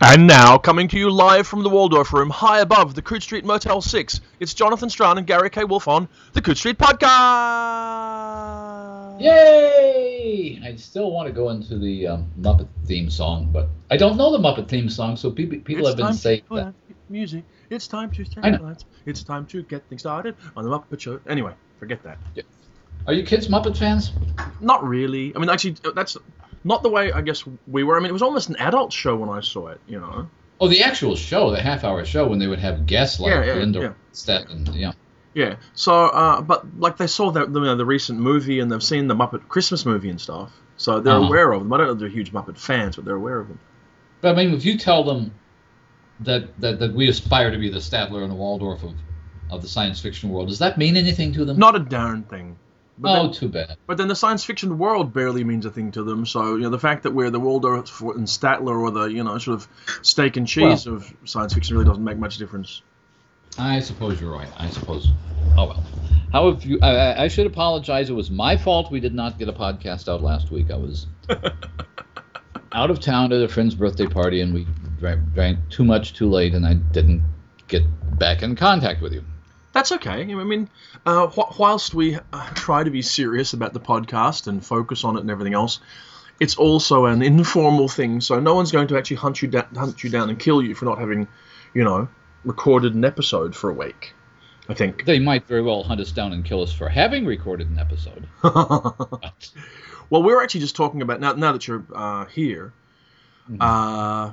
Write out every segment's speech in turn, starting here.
And now, coming to you live from the Waldorf Room, high above the Coode Street Motel 6, it's Jonathan Strahan and Gary K. Wolfe on the Coode Street Podcast! Yay! I still want to go into the um, Muppet theme song, but I don't know the Muppet theme song, so people, people It's have been saying that. music. It's time to turn the lights. It's time to get things started on the Muppet Show. Anyway, forget that. Are you kids Muppet fans? Not really. I mean, actually, that's not the way I guess we were. I mean, it was almost an adult show when I saw it, you know? Oh, the actual show, the half-hour show, when they would have guests like Yeah, yeah, Linda yeah. Yeah. Yeah. So, uh, but like they saw the, the, you know, the recent movie and they've seen the Muppet Christmas movie and stuff, so they're Uh-huh. aware of them. I don't know if they're huge Muppet fans, but they're aware of them. But I mean, if you tell them that that, that we aspire to be the Statler and the Waldorf of, of the science fiction world, does that mean anything to them? Not a darn thing. But, oh, then, too bad. but then the science fiction world barely means a thing to them. So you know the fact that we're the Waldorf and Statler or the you know sort of steak and cheese of science fiction really doesn't make much difference. I suppose you're right. I suppose. Oh well. How have you? I, I- I should apologize. It was my fault. We did not get a podcast out last week. I was out of town at a friend's birthday party, and we drank, drank too much too late, and I didn't get back in contact with you. That's okay. I mean, uh, wh- whilst we uh, try to be serious about the podcast and focus on it and everything else, it's also an informal thing. So no one's going to actually hunt you down, hunt you down and kill you for not having, you know, recorded an episode for a week. I think. They might very well hunt us down and kill us for having recorded an episode. Well, we're actually just talking about now. Now that you're uh, here, uh,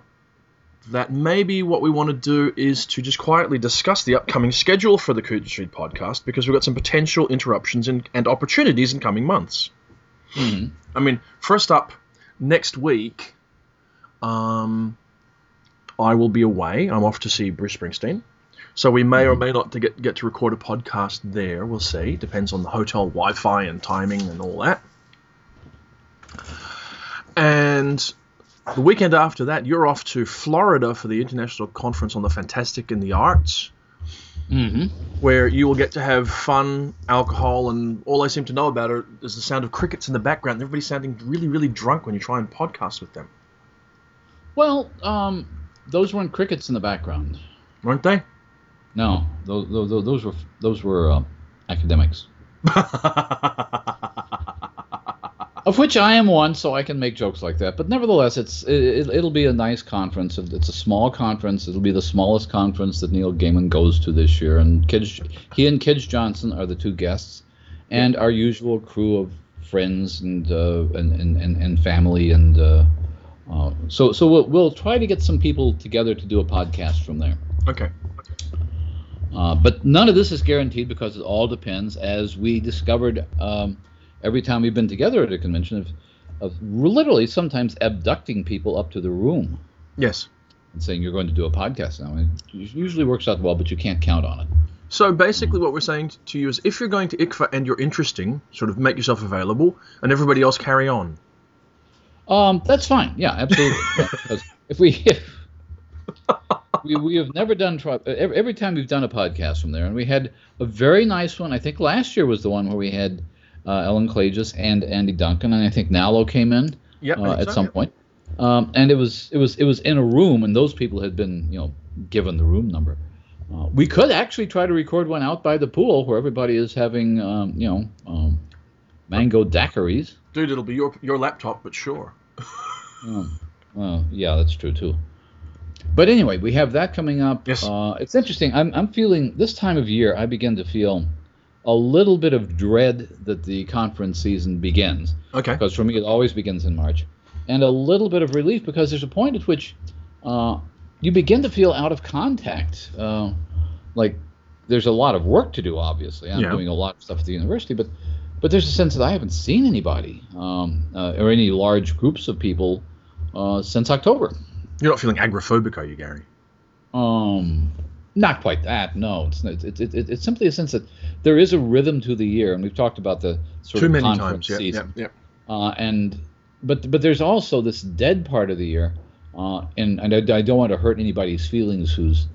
that maybe what we want to do is to just quietly discuss the upcoming schedule for the Coode Street podcast because we've got some potential interruptions and, and opportunities in coming months. Mhm. I mean, first up, next week, um, I will be away. I'm off to see Bruce Springsteen. So we may or may not to get, get to record a podcast there. We'll see. Depends on the hotel Wi-Fi and timing and all that. And the weekend after that, you're off to Florida for the International Conference on the Fantastic and the Arts, Mhm. where you will get to have fun, alcohol, and all I seem to know about it is the sound of crickets in the background. Everybody's sounding really, really drunk when you try and podcast with them, Well, um, those weren't crickets in the background. weren't they? No, those those, those were those were uh, academics. Of which I am one, so I can make jokes like that. But nevertheless, it's it, it'll be a nice conference. It's a small conference. It'll be the smallest conference that Neil Gaiman goes to this year. And Kids, he and Kij Johnson are the two guests, and our usual crew of friends and uh, and, and, and and family. And uh, uh, so so we'll, we'll try to get some people together to do a podcast from there. okay. Uh, but none of this is guaranteed because it all depends, as we discovered um, every time we've been together at a convention, of, of literally sometimes abducting people up to the room Yes. and saying you're going to do a podcast now. It usually works out well, but you can't count on it. So basically, what we're saying to you is, if you're going to ICFA and you're interesting, sort of make yourself available, and everybody else carry on. Um, that's fine. Yeah, absolutely. Yeah, because if we if we, we have never done tri- every, every time we've done a podcast from there, and we had a very nice one. I think last year was the one where we had uh, Ellen Klages and Andy Duncan, and I think Nalo came in Yep. Uh, at so, some yep. point. Um, and it was it was it was in a room, and those people had been you know given the room number. Uh, we could actually try to record one out by the pool where everybody is having um, you know um, mango daiquiris. Dude, it'll be your your laptop, but sure. Oh, well, yeah, that's true too. But anyway, we have that coming up. Yes. Uh, it's interesting. I'm, I'm feeling this time of year. I begin to feel a little bit of dread that the conference season begins Okay. because for me it always begins in March, and a little bit of relief because there's a point at which uh, you begin to feel out of contact. Uh, like there's a lot of work to do. Obviously, I'm Yeah. doing a lot of stuff at the university, but but there's a sense that I haven't seen anybody um, uh, or any large groups of people uh, since October. You're not feeling agoraphobic, are you, Gary? Um, not quite that. No, it's it's, it's simply a sense that there is a rhythm to the year, and we've talked about the sort Too of many conference times. Season. Yep. Yep. Uh, and but but there's also this dead part of the year, uh, and and I, I don't want to hurt anybody's feelings who's,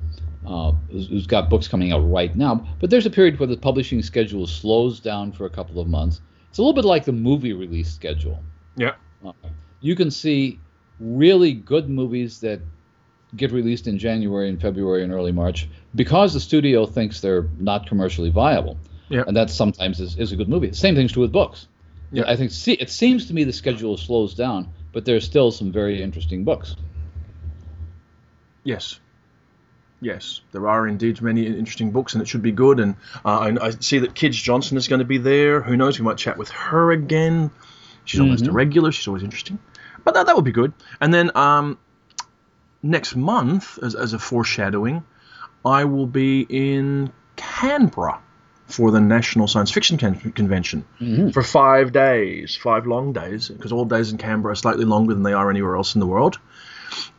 uh, who's who's got books coming out right now. But there's a period where the publishing schedule slows down for a couple of months. It's a little bit like the movie release schedule. Yeah. Uh, you can see really good movies that get released in January and February and early March because the studio thinks they're not commercially viable. Yeah. And that sometimes is, is a good movie. Same thing's true with books. Yeah. I think see, it seems to me the schedule slows down, but there's still some very interesting books. Yes. Yes, there are indeed many interesting books, and it should be good. And uh, I, I see that Kij Johnson is going to be there. Who knows? We might chat with her again. She's almost a regular. She's always interesting. But that, that would be good. And then um, next month, as, as a foreshadowing, I will be in Canberra for the National Science Fiction Con- Convention Mhm. for five days, five long days, because all days in Canberra are slightly longer than they are anywhere else in the world.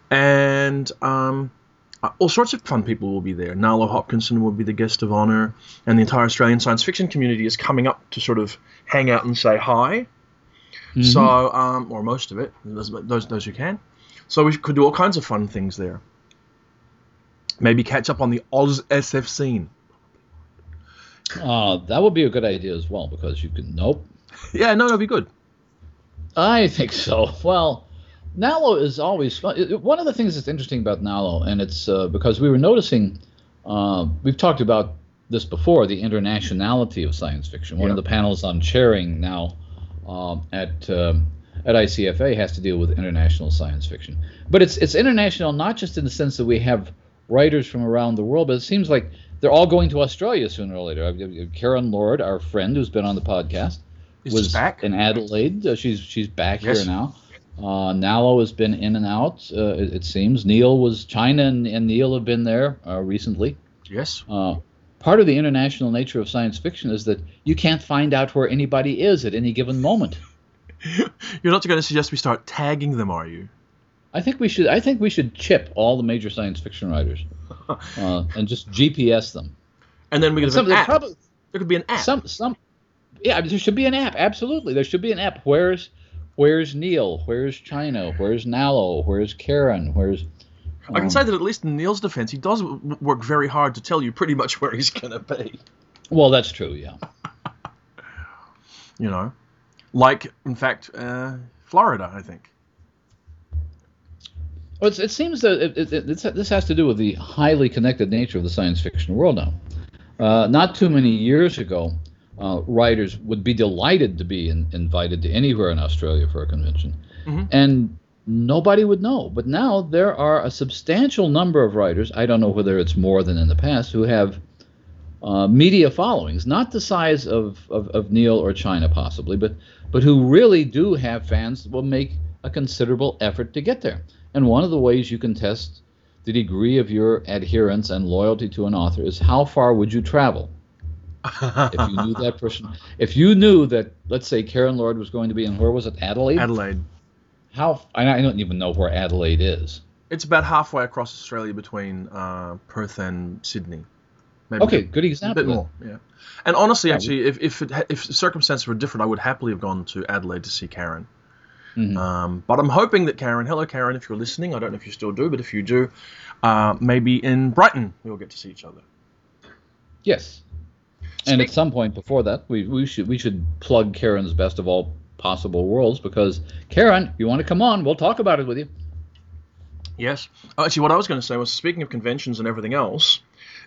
And um, uh, all sorts of fun people will be there. Nalo Hopkinson will be the guest of honor, and the entire Australian science fiction community is coming up to sort of hang out and say hi. Mhm. So, um, or most of it, those, those those who can. So we could do all kinds of fun things there. Maybe catch up on the Oz SF scene. Uh, that would be a good idea as well because you can. Nope. Yeah, no, that'd be good. I think so. Well, Nalo is always fun. One of the things that's interesting about Nalo, and it's uh, because we were noticing, uh, we've talked about this before, the internationality of science fiction. One of the panels I'm chairing now um, at um, at ICFA has to deal with international science fiction. But it's it's international not just in the sense that we have writers from around the world, but it seems like they're all going to Australia sooner or later. Karen Lord, our friend who's been on the podcast, Is was back? in Adelaide. Uh, she's she's back Yes. here now. Uh, Nalo has been in and out. Uh, it, it seems Neil was China and, and Neil have been there uh, recently. Yes. Uh, part of the international nature of science fiction is that you can't find out where anybody is at any given moment. You're not going to suggest we start tagging them, are you? I think we should. I think we should chip all the major science fiction writers uh, and just GPS them. And then we could have Some, an app. probably there could be an app. some some. Yeah, there should be an app. Absolutely, there should be an app. Where's Where's Neil? Where's China? Where's Nalo? Where's Karen? Where's I can um, say that at least in Neil's defense, he does work very hard to tell you pretty much where he's going to be. Well, that's true. Yeah. You know, like in fact, uh, Florida, I think. Well, it's, it seems that it, it, this has to do with the highly connected nature of the science fiction world now. Uh, not too many years ago, uh, writers would be delighted to be in, invited to anywhere in Australia for a convention, Mhm. and nobody would know. But now there are a substantial number of writers. I don't know whether it's more than in the past who have uh, media followings, not the size of, of, of Neil or China possibly, but but who really do have fans that will make a considerable effort to get there. And one of the ways you can test the degree of your adherence and loyalty to an author is how far would you travel if you knew that person. If you knew that, let's say Karen Lord was going to be in where was it, Adelaide? Adelaide. How I I don't even know where Adelaide is. It's about halfway across Australia between uh, Perth and Sydney. Maybe Okay, a good bit more. Yeah. And honestly, Yeah, actually, if if, it, if the circumstances were different, I would happily have gone to Adelaide to see Karen. Mhm. Um, but I'm hoping that Karen, hello Karen, if you're listening, I don't know if you still do, but if you do, uh, maybe in Brighton we'll get to see each other. Yes. And at some point before that, we, we should we should plug Karen's best of all possible worlds because Karen, if you want to come on, we'll talk about it with you. Yes. Oh, actually, what I was going to say was speaking of conventions and everything else,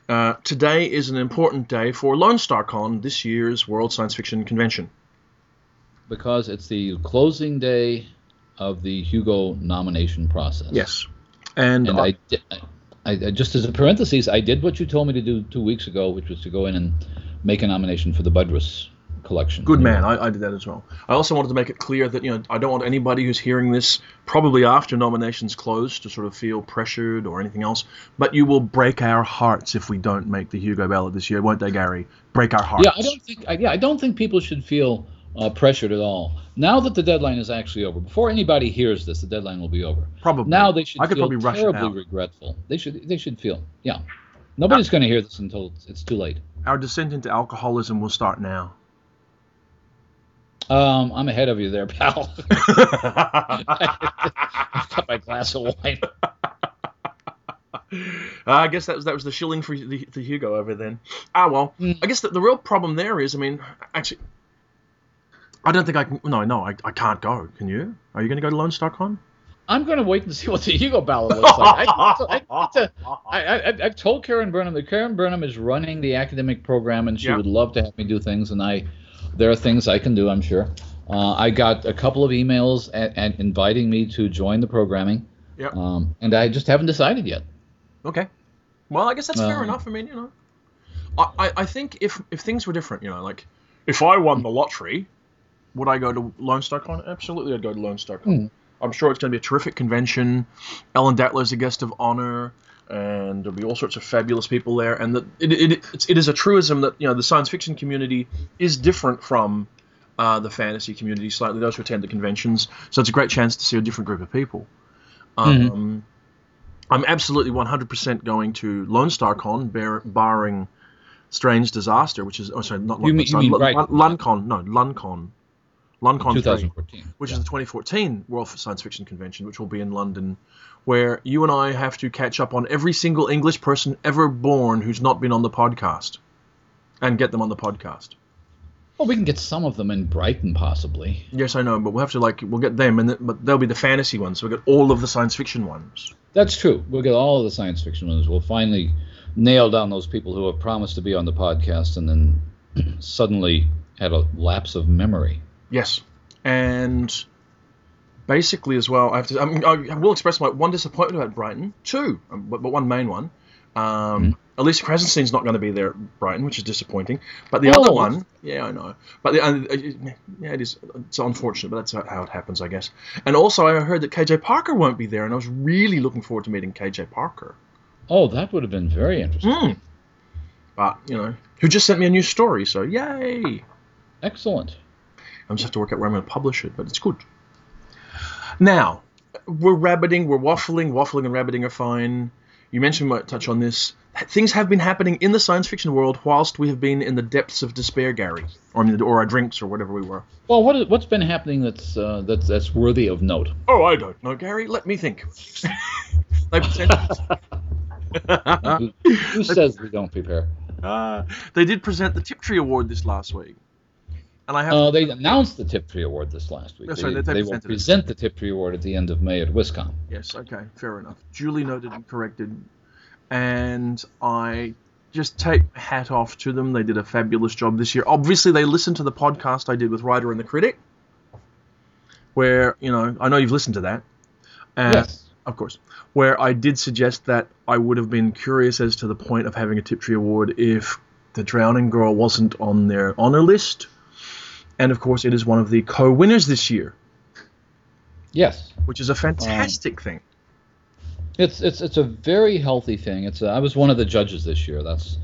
uh, today is an important day for Lone Star Con, this year's World Science Fiction Convention. Because it's the closing day of the Hugo nomination process. Yes. And, And I, I, I just as a parenthesis, I did what you told me to do two weeks ago, which was to go in and make a nomination for the Budrus collection. Good man. I, I did that as well. I also wanted to make it clear that you know I don't want anybody who's hearing this probably after nominations close to sort of feel pressured or anything else. But you will break our hearts if we don't make the Hugo ballot this year, won't they, Gary? Break our hearts. Yeah, I don't think. I, yeah, I don't think people should feel uh, pressured at all. Now that the deadline is actually over, before anybody hears this, the deadline will be over. Probably. Now they should I could feel probably rush terribly regretful. They should. They should feel. Yeah. Nobody's going to hear this until it's too late. Our descent into alcoholism will start now. Um, I'm ahead of you there, pal. I've got my glass of wine. I guess that was that was the shilling for the, the Hugo over then. Ah well, Mm. I guess the, the real problem there is, I mean, actually, I don't think I can. No, no, I, I can't go. Can you? Are you going to go to Lone Star Con? I'm going to wait and see what the Hugo ballot looks like. I, I, I, I, have told Karen Burnham that Karen Burnham is running the academic program, and she Yeah. would love to have me do things, and I, there are things I can do, I'm sure. Uh, I got a couple of emails and, and inviting me to join the programming, Yeah. um, and I just haven't decided yet. Okay. Well, I guess that's fair Um, enough. I mean, you know, I, I, I think if if things were different, you know, like if I won the lottery, would I go to Lone Star Con? Absolutely, I'd go to Lone Star Con. Hmm. I'm sure it's going to be a terrific convention. Ellen Datlow's a guest of honor, and there'll be all sorts of fabulous people there. And that it, it, it's, it is a truism that you know the science fiction community is different from uh, the fantasy community slightly. Those who attend the conventions, so it's a great chance to see a different group of people. Um, I'm absolutely 100% going to Lone Star Con, bar, barring strange disaster, which is oh sorry, not You Lone mean- Star, you mean right. Loncon, no Loncon, Loncon 3 2014. which is the 2014 World Science Fiction Convention, which will be in London, where you and I have to catch up on every single English person ever born who's not been on the podcast, and get them on the podcast. Well, we can get some of them in Brighton, possibly. Yes, I know, but we'll have to like we'll get them, and th- but they'll be the fantasy ones. So we'll get all of the science fiction ones. That's true. We'll get all of the science fiction ones. We'll finally nail down those people who have promised to be on the podcast and then suddenly had a lapse of memory. Yes, and basically as well, I have to. I, mean, I will express my one disappointment about Brighton. Two, um, but, but one main one. Um, Elisa Krasenstein's not going to be there at Brighton, which is disappointing. But the other Oh. one, yeah, I know. But the, uh, yeah, it is. It's unfortunate, but that's how it happens, I guess. And also, I heard that KJ Parker won't be there, and I was really looking forward to meeting KJ Parker. Oh, that would have been very interesting. Hmm. But you know, who just sent me a new story, so yay! Excellent. I just have to work out where I'm going to publish it, but it's good. Now, we're rabbiting, we're waffling. Waffling and rabbiting are fine. You mentioned we might touch on this. Things have been happening in the science fiction world whilst we have been in the depths of despair, Gary, or I mean, or our drinks, or whatever we were. Well, what is, what's been happening that's uh, that's that's worthy of note? Oh, I don't know, Gary. Let me think. they presented, who, who says we don't prepare? uh, they did present the Tiptree Award this last week, and I have Uh, they announced the Tiptree Award this last week. That's they, they they will present the Tiptree Award at the end of May at WisCon. Yes, okay, fair enough. Duly noted and corrected. And I just take hat off to them. They did a fabulous job this year. Obviously, they listened to the podcast I did with Writer and the Critic, where, you know, I know you've listened to that. Yes. Of course. Where I did suggest that I would have been curious as to the point of having a Tiptree Award if The Drowning Girl wasn't on their honor list. And, of course, it is one of the co winners this year, Yes. which is a fantastic thing. It's it's it's a very healthy thing. It's uh, I was one of the judges this year. That's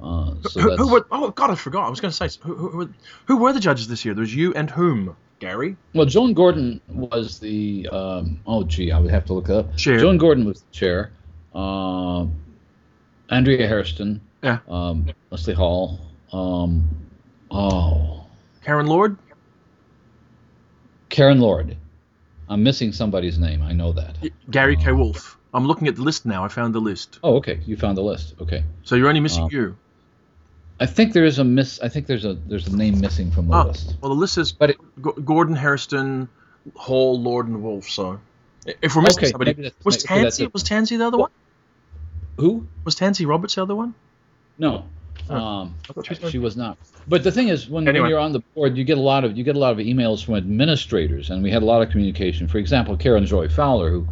uh, so who, who were? Oh God, I forgot. I was going to say who, who, who, were- who were the judges this year? There was you and whom? Gary. well. Joan Gordon was the um, oh gee, I would have to look it up. Chair. Joan Gordon was the chair. Uh, Andrea Hairston. Yeah. Um, Lesley Hall. Um, oh, Karen Lord. Karen Lord. I'm missing somebody's name. I know that. Gary K. Wolfe. I'm looking at the list now. I found the list. Oh, okay. You found the list. Okay. So you're only missing Oh. you. I think there is a miss. I think there's a there's a name missing from the Ah, list. well, the list is But it, G- Gordon, Hairston, Hall, Lord, and Wolfe. So if we're missing Okay, somebody, was Tansy? Was Tansy the other one? who? Was Tansy Roberts the other one? No. Um, she was- not. But the thing is, when, when you're on the board, you get a lot of you get a lot of emails from administrators, and we had a lot of communication. For example, Karen Joy Fowler, who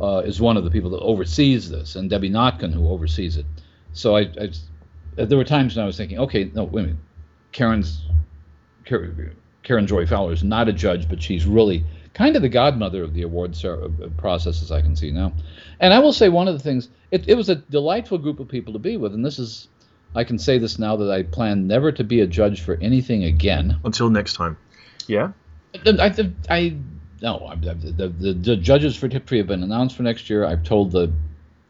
uh, is one of the people that oversees this, and Debbie Notkin, who oversees it. So I, I there were times when I was thinking, okay, no, wait a minute, Karen's Karen, Joy Fowler is not a judge, but she's really kind of the godmother of the award process, as I can see now. And I will say one of the things, it, it was a delightful group of people to be with, and this is, I can say this now that I plan never to be a judge for anything again. Until next time. Yeah. I, I, I no, the, the, the judges for Tiptree have been announced for next year. I've told the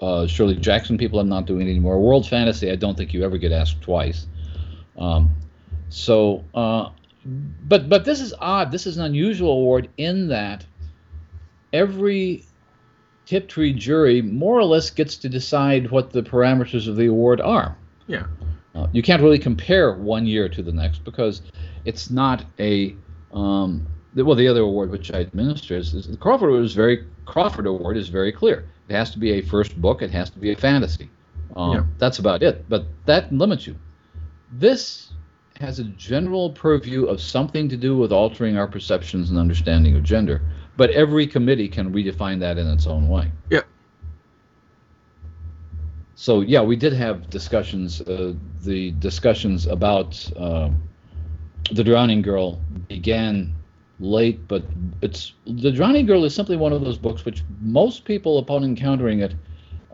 uh, Shirley Jackson people I'm not doing it anymore. World Fantasy, I don't think you ever get asked twice. Um, so, uh, but but this is odd. This is an unusual award in that every Tiptree jury more or less gets to decide what the parameters of the award are. Yeah. Uh, you can't really compare one year to the next because it's not a um, the, well, the other award which I administer is, is the Crawford Award is very Crawford Award is very clear. It has to be a first book. It has to be a fantasy. Um, Yeah. That's about it. But that limits you. This has a general purview of something to do with altering our perceptions and understanding of gender. But every committee can redefine that in its own way. Yeah. So yeah, we did have discussions. Uh, the discussions about uh, the Drowning Girl began late, but it's the Drowning Girl is simply one of those books which most people upon encountering it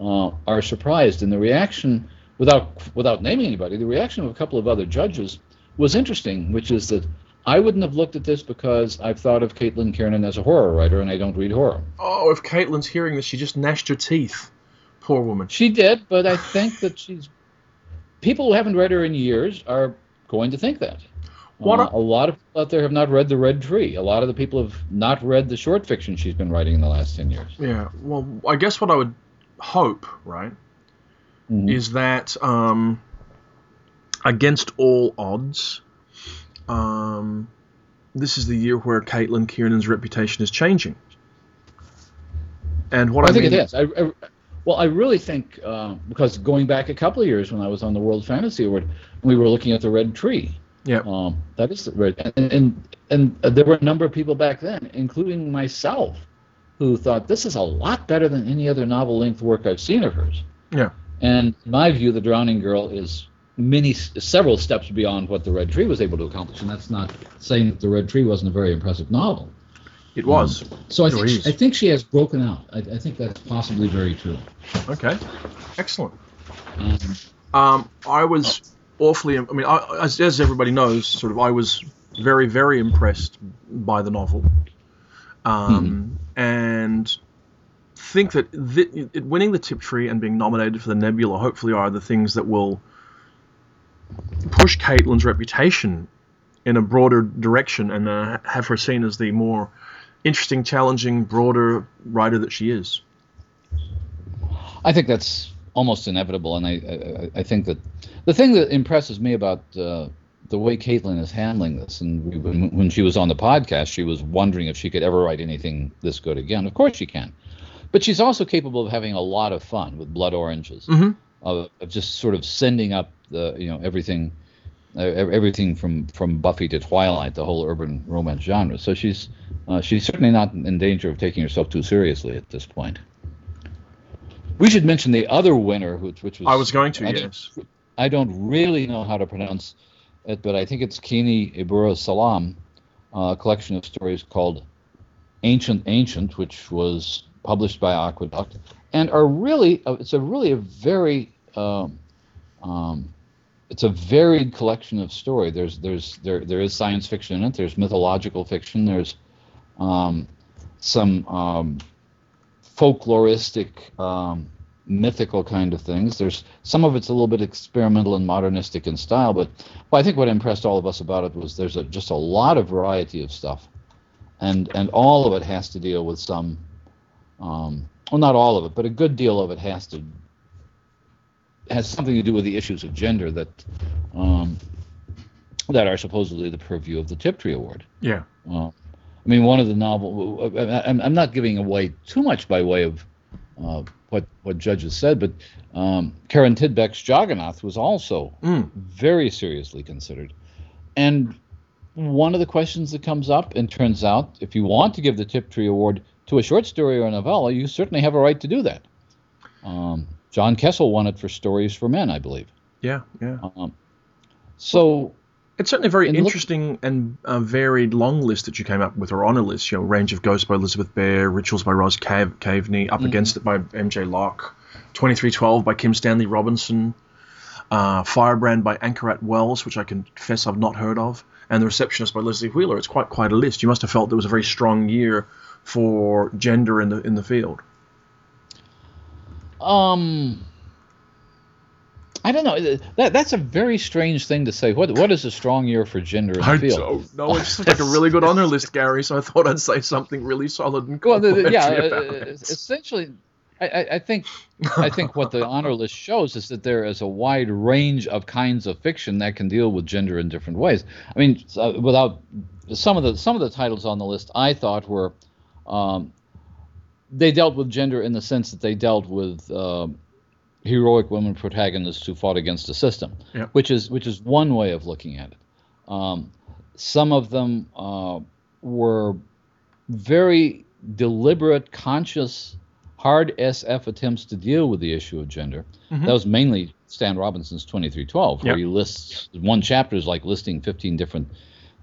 uh, are surprised, and the reaction, without without naming anybody, the reaction of a couple of other judges was interesting, which is that I wouldn't have looked at this because I've thought of Caitlin Kiernan as a horror writer, and I don't read horror. Oh, if Caitlin's hearing this, she just gnashed her teeth. Poor woman. She did, but I think that she's people who haven't read her in years are going to think that. What Uh, a- lot of people out there have not read The Red Tree. A lot of the people have not read the short fiction she's been writing in the last 10 years. Yeah. Well, I guess what I would hope, right, Mhm. is that um, against all odds, um, this is the year where Caitlin Kiernan's reputation is changing. And what I, I think mean, it is. I, I, well, I really think uh, because going back a couple of years when I was on the World Fantasy Award, we were looking at the Red Tree. Yeah. Um, that is the red, and, and and there were a number of people back then, including myself, who thought this is a lot better than any other novel-length work I've seen of hers. Yeah. And in my view, The Drowning Girl is many, several steps beyond what The Red Tree was able to accomplish, and that's not saying that The Red Tree wasn't a very impressive novel. It was. So I think is. I think she has broken out. I, I think that's possibly very true. Okay. Excellent. Um, Um, I was awfully. I mean, I, as, as everybody knows, sort of, I was very, very impressed by the novel, um, and think that thi- it, winning the Tiptree and being nominated for the Nebula hopefully are the things that will push Caitlin's reputation in a broader direction and uh, have her seen as the more interesting, challenging, broader writer that she is. I think that's almost inevitable, and I, I, I think that the thing that impresses me about uh, the way Caitlin is handling this, and we, when, when she was on the podcast, she was wondering if she could ever write anything this good again. Of course she can, but she's also capable of having a lot of fun with Blood Oranges, Mhm. of, of just sort of sending up the you know everything. Ev- everything from, from Buffy to Twilight, the whole urban romance genre. So she's uh, she's certainly not in danger of taking herself too seriously at this point. We should mention the other winner, which, which was I was going to, I don't- yes. I don't really know how to pronounce it, but I think it's Kiini Ibura Salaam, uh, a collection of stories called Ancient Ancient, which was published by Aqueduct, and are really uh, it's a really a very um, um, it's a varied collection of story. There's there's there there is science fiction in it. There's mythological fiction. There's um, some um, folkloristic, um, mythical kind of things. There's some of it's a little bit experimental and modernistic in style, but well, I think what impressed all of us about it was there's a, just a lot of variety of stuff, and and all of it has to deal with some, um, well, not all of it, but a good deal of it has to has something to do with the issues of gender that um, that are supposedly the purview of the Tiptree Award. Yeah. Uh, I mean, one of the novel. I'm, I'm not giving away too much by way of uh, what what judges said, but um, Karin Tidbeck's Jagannath was also Mm. very seriously considered. And one of the questions that comes up, and turns out, if you want to give the Tiptree Award to a short story or a novella, you certainly have a right to do that. Um, John Kessel won it for Stories for Men, I believe. Yeah. Yeah. Um, so It's certainly a very And look- interesting and uh, varied long list that you came up with, or honor list. You know, Range of Ghosts by Elizabeth Bear, Rituals by Roz Cave- Kaveney, Up Against It by M.J. Locke, 2312 by Kim Stanley Robinson, uh, Firebrand by Anchorat Wells, which I confess I've not heard of, and The Receptionist by Lesley Wheeler. It's quite quite a list. You must have felt there was a very strong year for gender in the in the field. Um, I don't know. That that's a very strange thing to say. What what is a strong year for gender in the I field? don't know. It just like a really good honor list, Gary. So I thought I'd say something really solid and Well, yeah, uh, uh, essentially, I, I, I think I think what the honor list shows is that there is a wide range of kinds of fiction that can deal with gender in different ways. I mean, uh, without some of the some of the titles on the list I thought were um, they dealt with gender in the sense that they dealt with uh, heroic women protagonists who fought against the system, Yeah. which is which is one way of looking at it. Um, some of them uh, were very deliberate, conscious, hard SF attempts to deal with the issue of gender. Mhm. That was mainly Stan Robinson's 2312, where he lists one chapter is like listing 15 different,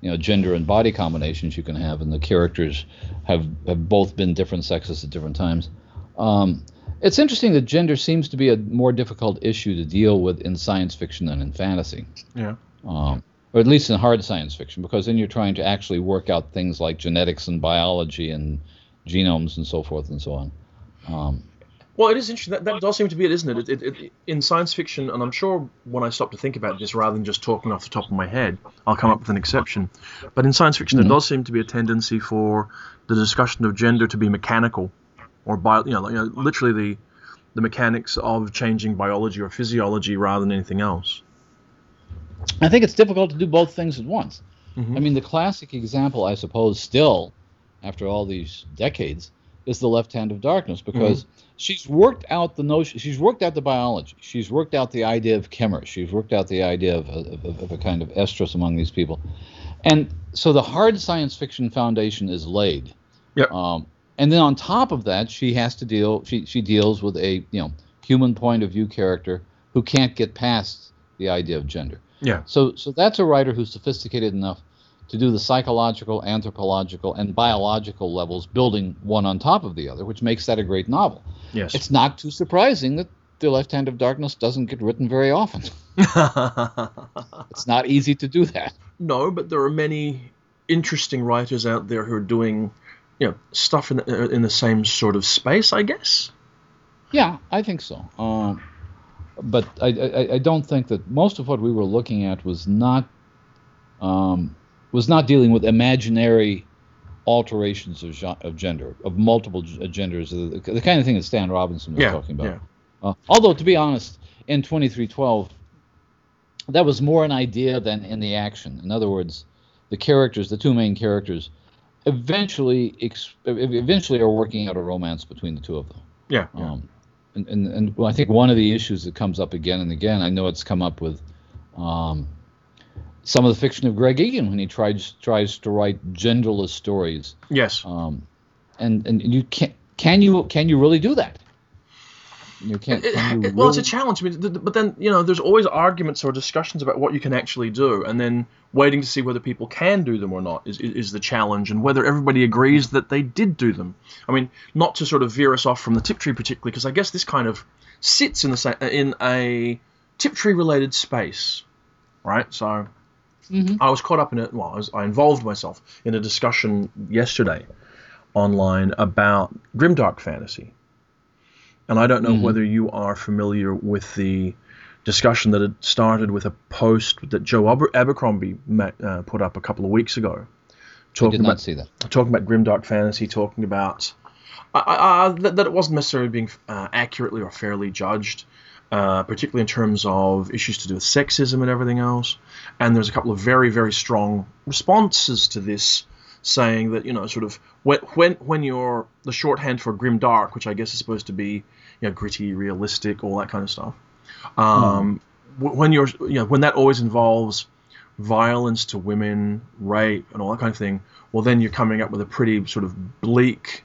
you know, gender and body combinations you can have, and the characters have have both been different sexes at different times. Um, it's interesting that gender seems to be a more difficult issue to deal with in science fiction than in fantasy Yeah. um, or at least in hard science fiction, because then you're trying to actually work out things like genetics and biology and genomes and so forth and so on. Um, Well, it is interesting. That, that does seem to be it, isn't it? It, it, it? In science fiction, and I'm sure when I stop to think about this, rather than just talking off the top of my head, I'll come up with an exception. But in science fiction, Mhm. there does seem to be a tendency for the discussion of gender to be mechanical, or bio, you know, you know, literally the the mechanics of changing biology or physiology rather than anything else. I think it's difficult to do both things at once. Mhm. I mean, the classic example, I suppose, still, after all these decades, is the left hand of darkness because she's worked out the notion, she's worked out the biology, she's worked out the idea of chemistry, she's worked out the idea of, of, of a kind of estrus among these people. And so the hard science fiction foundation is laid. Yep. Um, and then on top of that, she has to deal, she, she deals with a, you know, human point of view character who can't get past the idea of gender. Yeah. So, so that's a writer who's sophisticated enough to do the psychological, anthropological, and biological levels, building one on top of the other, which makes that a great novel. Yes. It's not too surprising that The Left Hand of Darkness doesn't get written very often. It's not easy to do that. no, but there are many interesting writers out there who are doing, you know, stuff in the, in the same sort of space, I guess. Yeah, I think so. Um, but I, I, I don't think that most of what we were looking at was not um, was not dealing with imaginary alterations of, gen- of gender, of multiple genders, the, the kind of thing that Stan Robinson was Yeah, talking about. yeah. Uh, although, to be honest, in 2312, that was more an idea than in the action. In other words, the characters, the two main characters, eventually ex- eventually are working out a romance between the two of them. Yeah. yeah. Um, and, and, and well, I think one of the issues that comes up again and again, I know it's come up with um, some of the fiction of Greg Egan when he tries tries to write genderless stories. yes. Um, and and you can can you can you really do that? You can't. It- Can you it- well, it's a challenge. I mean, th- but then you know, there's always arguments or discussions about what you can actually do, and then waiting to see whether people can do them or not is, is, is the challenge, and whether everybody agrees that they did do them. I mean, not to sort of veer us off from the Tiptree particularly, because I guess this kind of sits in the in a Tiptree related space, right? So. Mhm. I was caught up in it. Well, I, was, I involved myself in a discussion yesterday online about grimdark fantasy, and I don't know Mhm. whether you are familiar with the discussion that had started with a post that Joe Aber- Abercrombie ma- uh, put up a couple of weeks ago, I talking did about not see that. talking about grimdark fantasy, talking about uh, uh, that, that it wasn't necessarily being uh, accurately or fairly judged, uh, particularly in terms of issues to do with sexism and everything else. And there's a couple of very, very strong responses to this, saying that you know, sort of when when when you're the shorthand for grimdark, which I guess is supposed to be you know gritty, realistic, all that kind of stuff. Um, wh- When you're you know when that always involves violence to women, rape, and all that kind of thing, well, then you're coming up with a pretty sort of bleak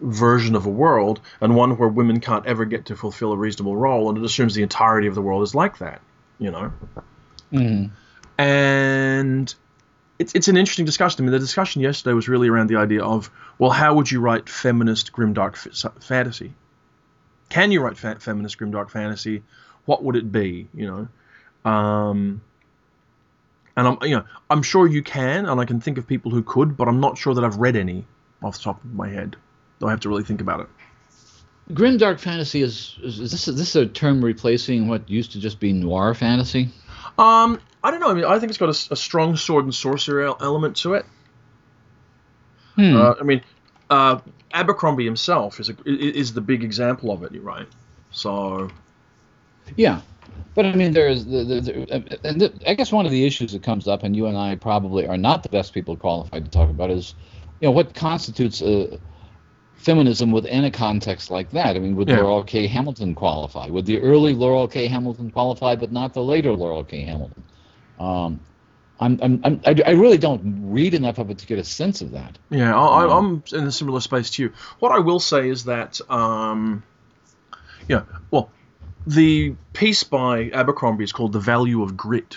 version of a world, and one where women can't ever get to fulfill a reasonable role, and it assumes the entirety of the world is like that, you know. hmm And it's it's an interesting discussion. I mean, the discussion yesterday was really around the idea of, well, how would you write feminist grimdark f- fantasy? Can you write fa- feminist grimdark fantasy? What would it be? You know. Um, and I'm, you know, I'm sure you can, and I can think of people who could, but I'm not sure that I've read any off the top of my head. Though I have to really think about it. Grimdark fantasy is is, is this is this a term replacing what used to just be noir fantasy? Um, I don't know. I mean, I think it's got a strong sword and sorcery element to it. Hmm. Uh, I mean, uh, Abercrombie himself is a, is the big example of it. Right. So Yeah, But I mean, there's the, the, the, and the, I guess one of the issues that comes up, and you and I probably are not the best people qualified to talk about, is you know what constitutes a feminism within a context like that. I mean, would Yeah. Laurell K. Hamilton qualify? Would the early Laurell K. Hamilton qualify, but not the later Laurell K. Hamilton? Um, I'm, I'm, I'm, I, I really don't read enough of it to get a sense of that. Yeah, I, I- Um, I'm in a similar space to you. What I will say is that, um, yeah, well, the piece by Abercrombie is called "The Value of Grit,"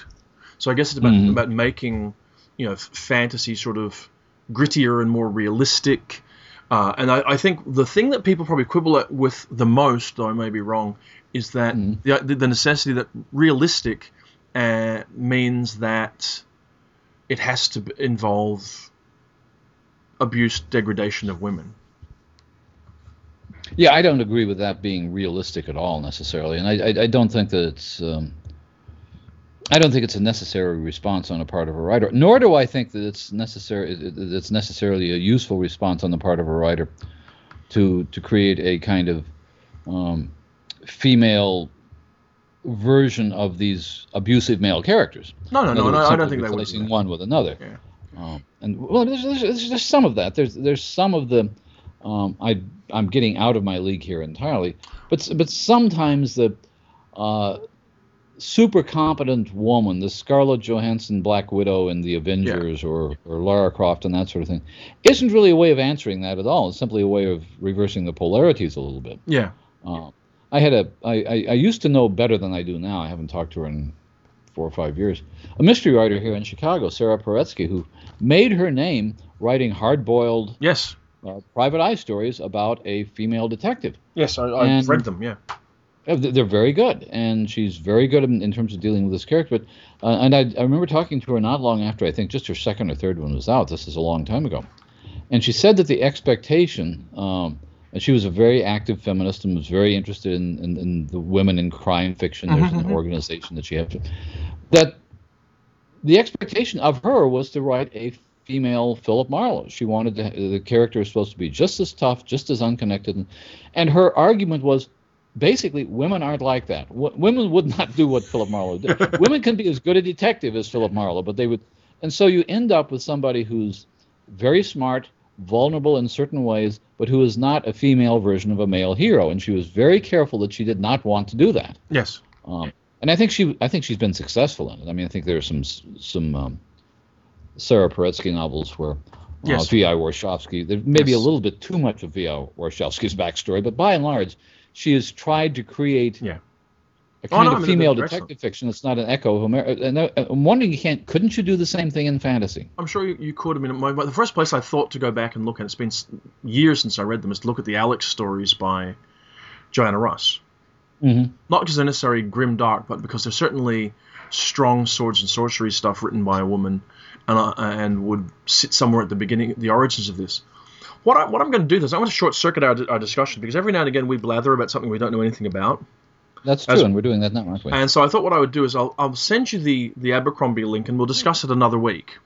so I guess it's about Mhm. about making, you know, f- fantasy sort of grittier and more realistic. Uh, and I, I think the thing that people probably quibble at with the most, though I may be wrong, is that Mhm. the, the necessity that realistic uh, means that it has to involve abuse, degradation of women. Yeah, I don't agree with that being realistic at all necessarily, and I, I, I don't think that it's. Um, I don't think it's a necessary response on the part of a writer, nor do I think that it's necessary. it- it- It's necessarily a useful response on the part of a writer to to create a kind of um, female version of these abusive male characters. No, no, no, other no I don't think they would. replacing that. one with another. Yeah. Um, and well, there's, there's, there's there's some of that. There's there's some of the um, I I'm getting out of my league here entirely, but but sometimes the uh, super competent woman, the Scarlett Johansson Black Widow in the Avengers or or Lara Croft and that sort of thing, isn't really a way of answering that at all. It's simply a way of reversing the polarities a little bit. Yeah, Uh, I had a I, I, I used to know better than I do now. I haven't talked to her in four or five years. A mystery writer here in Chicago, Sara Paretsky, who made her name writing hard-boiled yes, uh, private eye stories about a female detective. yes, I, I've And- read them. Yeah, They're very good, and she's very good in, in terms of dealing with this character. But uh, and I, I remember talking to her not long after I think just her second or third one was out. This is a long time ago, and she said that the expectation. Um, and she was a very active feminist and was very interested in, in, in the women in crime fiction. There's an mhm. organization that she had. To, that the expectation of her was to write a female Philip Marlowe. She wanted to, the character was supposed to be just as tough, just as unconnected, and, and her argument was basically women aren't like that. W- women would not do what Philip Marlowe did. women can be as good a detective as Philip Marlowe, but they would, and so you end up with somebody who's very smart, vulnerable in certain ways, but who is not a female version of a male hero. And she was very careful that she did not want to do that. yes, Um, and I think she, I think she's been successful in it. I mean, I think there are some some um, Sara Paretsky novels where uh, Yes. V.I. Warshawski. There may be a little bit too much of V.I. Warshawski's backstory, but by and large, she has tried to create Yeah. a Oh, kind no, I of mean, female detective excellent. fiction that's not an echo of America. And I- I'm wondering, you can't, couldn't you do the same thing in fantasy? I'm sure you, you could. I mean, my, the first place I thought to go back and look at, it's been years since I read them, is to look at the Alex stories by Joanna Russ. Mm-hmm. Not because they're necessarily grim dark, but because they're certainly strong swords and sorcery stuff written by a woman, and uh, and would sit somewhere at the beginning, the origins of this. What, I, what I'm going to do is I want to short circuit our, our discussion because every now and again we blather about something we don't know anything about. That's true, As- and we're doing that now, aren't we? And so I thought what I would do is I'll, I'll send you the, the Abercrombie link and we'll discuss it another week.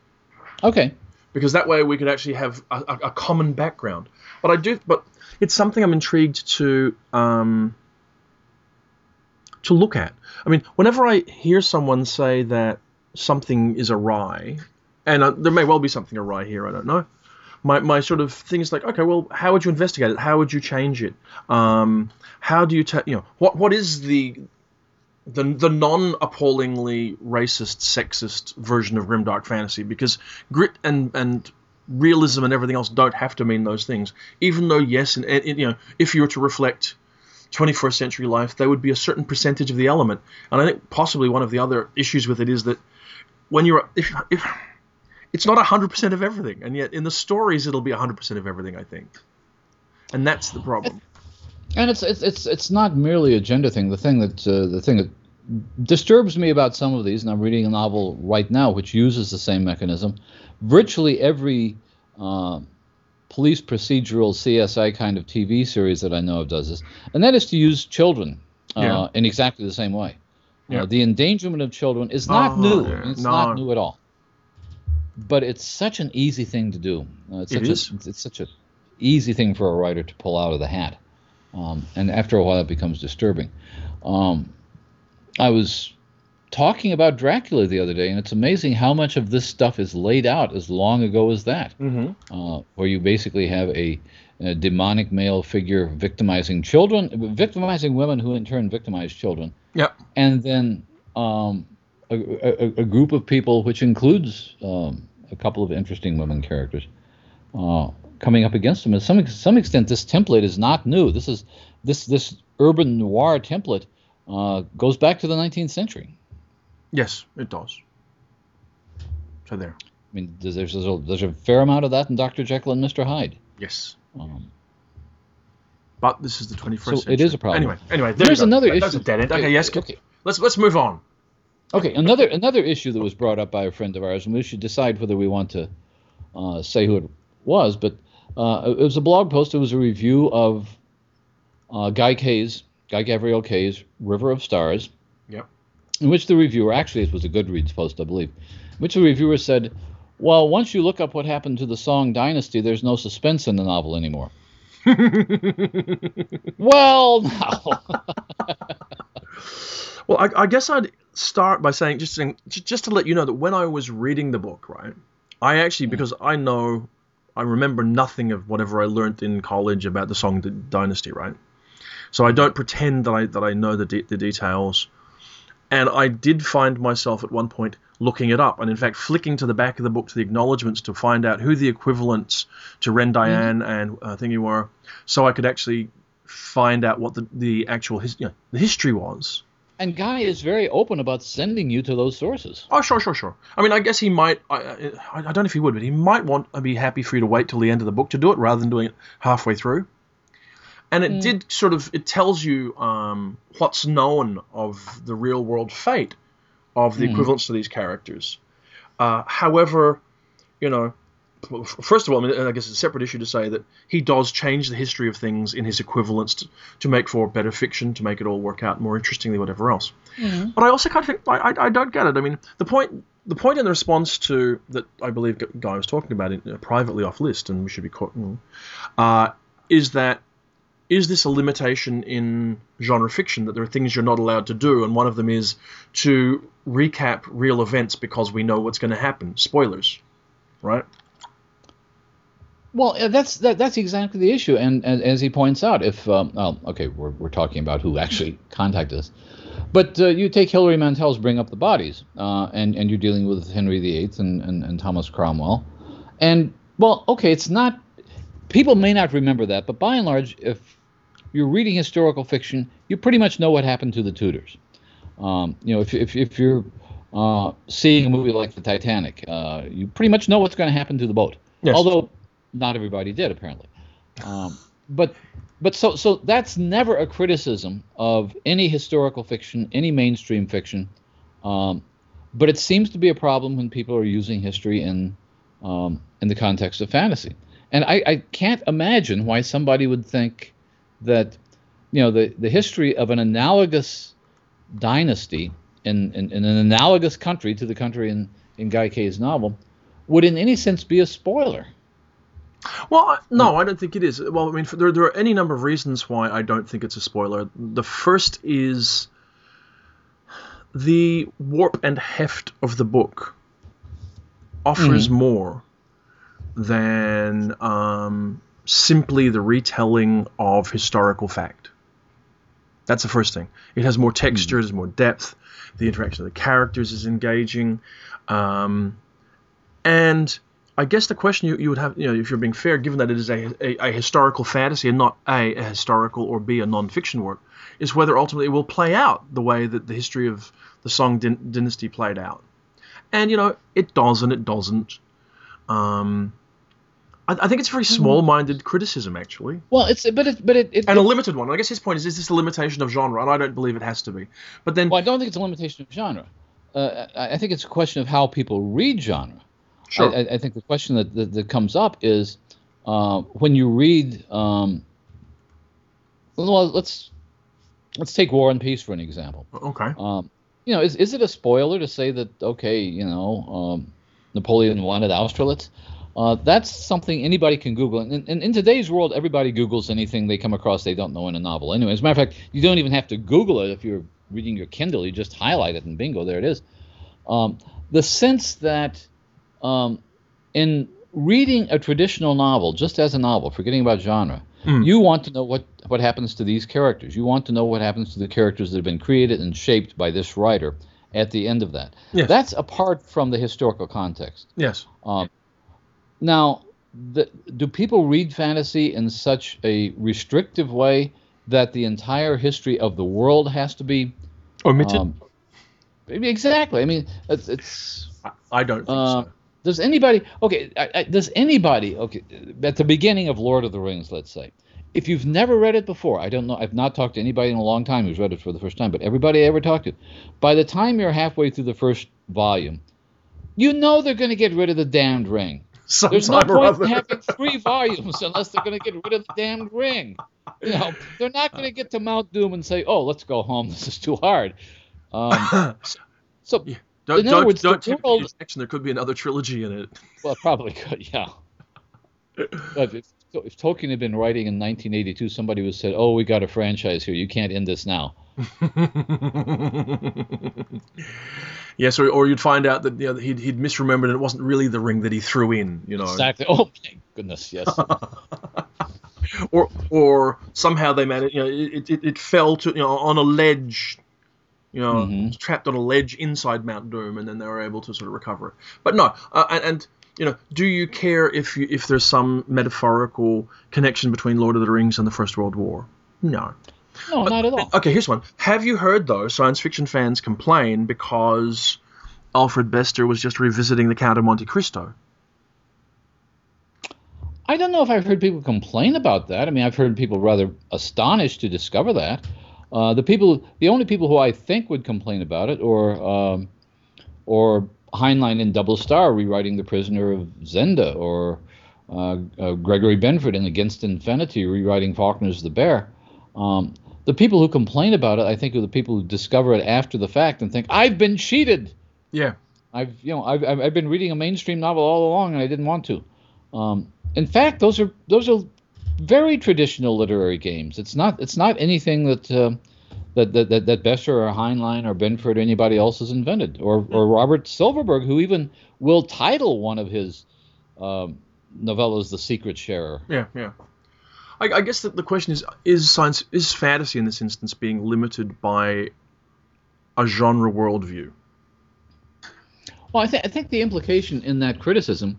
okay. because that way we could actually have a, a, a common background. But I do, but it's something I'm intrigued to um, to look at. I mean, whenever I hear someone say that something is awry, and uh, there may well be something awry here, I don't know. My, my sort of thing is like, okay, well, how would you investigate it? How would you change it? Um, how do you, ta- you know, what what is the the the non-appallingly racist, sexist version of grimdark fantasy? Because grit and and realism and everything else don't have to mean those things. Even though, yes, and, and you know, if you were to reflect 21st century life, there would be a certain percentage of the element. And I think possibly one of the other issues with it is that when you're if if it's not 100% of everything, and yet in the stories it'll be 100% of everything. I think, and that's the problem. And it's it's it's it's not merely a gender thing. The thing that uh, the thing that disturbs me about some of these, and I'm reading a novel right now which uses the same mechanism. Virtually every uh, police procedural CSI kind of TV series that I know of does this, and that is to use children uh, Yeah. in exactly the same way. Yeah. Uh, the endangerment of children is not Oh, new. yeah. It's No. not new at all. But it's such an easy thing to do. Uh, it's such is. A, it's such a easy thing for a writer to pull out of the hat. Um, and after a while, it becomes disturbing. Um, I was talking about Dracula the other day, and it's amazing how much of this stuff is laid out as long ago as that, Mm-hmm. uh, where you basically have a, a demonic male figure victimizing children, victimizing women who in turn victimize children, Yep. and then um, a, a, a group of people, which includes um, a couple of interesting women characters, uh, coming up against them. To some some extent, this template is not new. This is this this urban noir template uh, goes back to the 19th century. Yes, it does. So there. I mean, there's there's a, there's a fair amount of that in Dr. Jekyll and Mr. Hyde. Yes. Um, But this is the 21st So it century. it is a problem. Anyway, anyway, there There's another That- That's a dead end. Okay, yes. Okay. Let's let's move on. Okay, another another issue that was brought up by a friend of ours, and we should decide whether we want to uh, say who it was. But uh, it was a blog post. It was a review of uh, Guy Kay's, Guy Gabriel Kay's River of Stars, Yep. in which the reviewer actually it was a Goodreads post, I believe, in which the reviewer said, "Well, once you look up what happened to the Song Dynasty, there's no suspense in the novel anymore." well, no. Well, I, I guess I'd start by saying just saying, just to let you know that when I was reading the book, right, I actually because I know I remember nothing of whatever I learnt in college about the Song Dynasty, right? So I don't pretend that I that I know the de- the details. And I did find myself at one point looking it up, and in fact flicking to the back of the book to the acknowledgments to find out who the equivalents to Ren Daiyan and uh, thingy were, so I could actually find out what the the actual his, you know, the history was. and Guy is very open about sending you to those sources. Oh, sure, sure, sure. I mean, I guess he might. I, I, I don't know if he would, but he might want to be happy for you to wait till the end of the book to do it rather than doing it halfway through. And it did sort of. It tells you um, what's known of the real world fate of the equivalents to these characters. Uh, however, you know, first of all, I mean, I guess it's a separate issue to say that he does change the history of things in his equivalents to, to make for better fiction, to make it all work out more interestingly, whatever else. But I also kind of think I, I, I don't get it. I mean, the point the point in the response to that I believe Guy was talking about it uh, privately off list, and we should be caught, uh, is that is this a limitation in genre fiction that there are things you're not allowed to do, and one of them is to recap real events because we know what's going to happen. Spoilers, right? Well, uh, that's that, that's exactly the issue, and, and as he points out, if um, well, okay, we're, we're talking about who actually contacted us, but uh, you take Hilary Mantel's "Bring Up the Bodies," uh, and and you're dealing with Henry VIII and, and, and Thomas Cromwell, and well, okay, it's not people may not remember that, but by and large, if you're reading historical fiction, you pretty much know what happened to the Tudors. Um, you know, if if if you're uh, seeing a movie like the Titanic, uh, you pretty much know what's going to happen to the boat. Yes. Although not everybody did apparently. Um, but but so so that's never a criticism of any historical fiction, any mainstream fiction. Um, but it seems to be a problem when people are using history in um, in the context of fantasy. And I, I can't imagine why somebody would think that you know the, the history of an analogous dynasty in, in, in an analogous country to the country in, in Guy Kay's novel would in any sense be a spoiler. Well, no, I don't think it is. Well, I mean, there, there are any number of reasons why I don't think it's a spoiler. The first is the warp and heft of the book offers more than um, simply the retelling of historical fact. That's the first thing. It has more texture, there's more depth. The interaction of the characters is engaging. Um, and I guess the question you, you would have, you know, if you're being fair, given that it is a, a, a historical fantasy and not a, a historical or b a non-fiction work, is whether ultimately it will play out the way that the history of the Song Dyn- Dynasty played out. And you know, it does and it doesn't. Um, I, I think it's a very small-minded criticism, actually, Well, it's but it but it, it, and a limited one. I guess his point is: is this a limitation of genre? And I don't believe it has to be. But then, well, I don't think it's a limitation of genre. Uh, I, I think it's a question of how people read genre. Sure, I, I- I think the question that, that, that comes up is uh, when you read. Um, well, let's let's take War and Peace for an example. okay, Um, you know, is is it a spoiler to say that okay, you know, um, Napoleon wanted Austerlitz? Uh, that's something anybody can Google. And, and in today's world, everybody Googles anything they come across they don't know in a novel. Anyway, as a matter of fact, you don't even have to Google it if you're reading your Kindle. You just highlight it and bingo, there it is. Um, the sense that um, in reading a traditional novel, just as a novel, forgetting about genre, Mm. you want to know what, what happens to these characters. You want to know what happens to the characters that have been created and shaped by this writer at the end of that. Yes. That's apart from the historical context. Yes. Um, now, the, do people read fantasy in such a restrictive way that the entire history of the world has to be Omitted. um, exactly? I mean, it's, it's I, don't think uh, so. Does anybody okay? I, I, does anybody okay at the beginning of Lord of the Rings, let's say, if you've never read it before, I don't know. I've not talked to anybody in a long time who's read it for the first time, but everybody I ever talked to, by the time you're halfway through the first volume, you know they're going to get rid of the damned ring. There's no point other. in having three volumes unless they're going to get rid of the damned ring. You know, they're not going to get to Mount Doom and say, "Oh, let's go home. This is too hard." Um, so, Yeah. Don't, don't, don't tip world-. There could be another trilogy in it. well, it probably could, yeah. But if, if Tolkien had been writing in 1982, somebody would have said, "Oh, we got a franchise here. You can't end this now." yes, or, or you'd find out that you know, he'd, he'd misremembered and it wasn't really the ring that he threw in, you know. Exactly. Oh, my goodness, yes. Or or somehow they managed, you know, it, it, it fell to, you know, on a ledge, you know, Mhm. trapped on a ledge inside Mount Doom and then they were able to sort of recover it. But no, uh, and, and, you know, do you care if you, if there's some metaphorical connection between Lord of the Rings and the First World War? No. No, not at all. Okay, here's one. Have you heard though science fiction fans complain because Alfred Bester was just revisiting the Count of Monte Cristo? I don't know if I've heard people complain about that. I mean, I've heard people rather astonished to discover that. Uh, the people, the only people who I think would complain about it, or um, or Heinlein in Double Star rewriting The Prisoner of Zenda, or uh, uh, Gregory Benford in Against Infinity rewriting Faulkner's The Bear. Um, the people who complain about it, I think, are the people who discover it after the fact and think I've been cheated. Yeah. I've you know I've I've I've been reading a mainstream novel all along and I didn't want to. Um, in fact, those are those are very traditional literary games. It's not it's not anything that uh, that, that that that Bester or Heinlein or Benford or anybody else has invented, or or Robert Silverberg, who even will title one of his um, novellas "The Secret Sharer." Yeah, yeah. I, I guess that the question is: Is science, is fantasy in this instance being limited by a genre worldview? Well, I, th- I think the implication in that criticism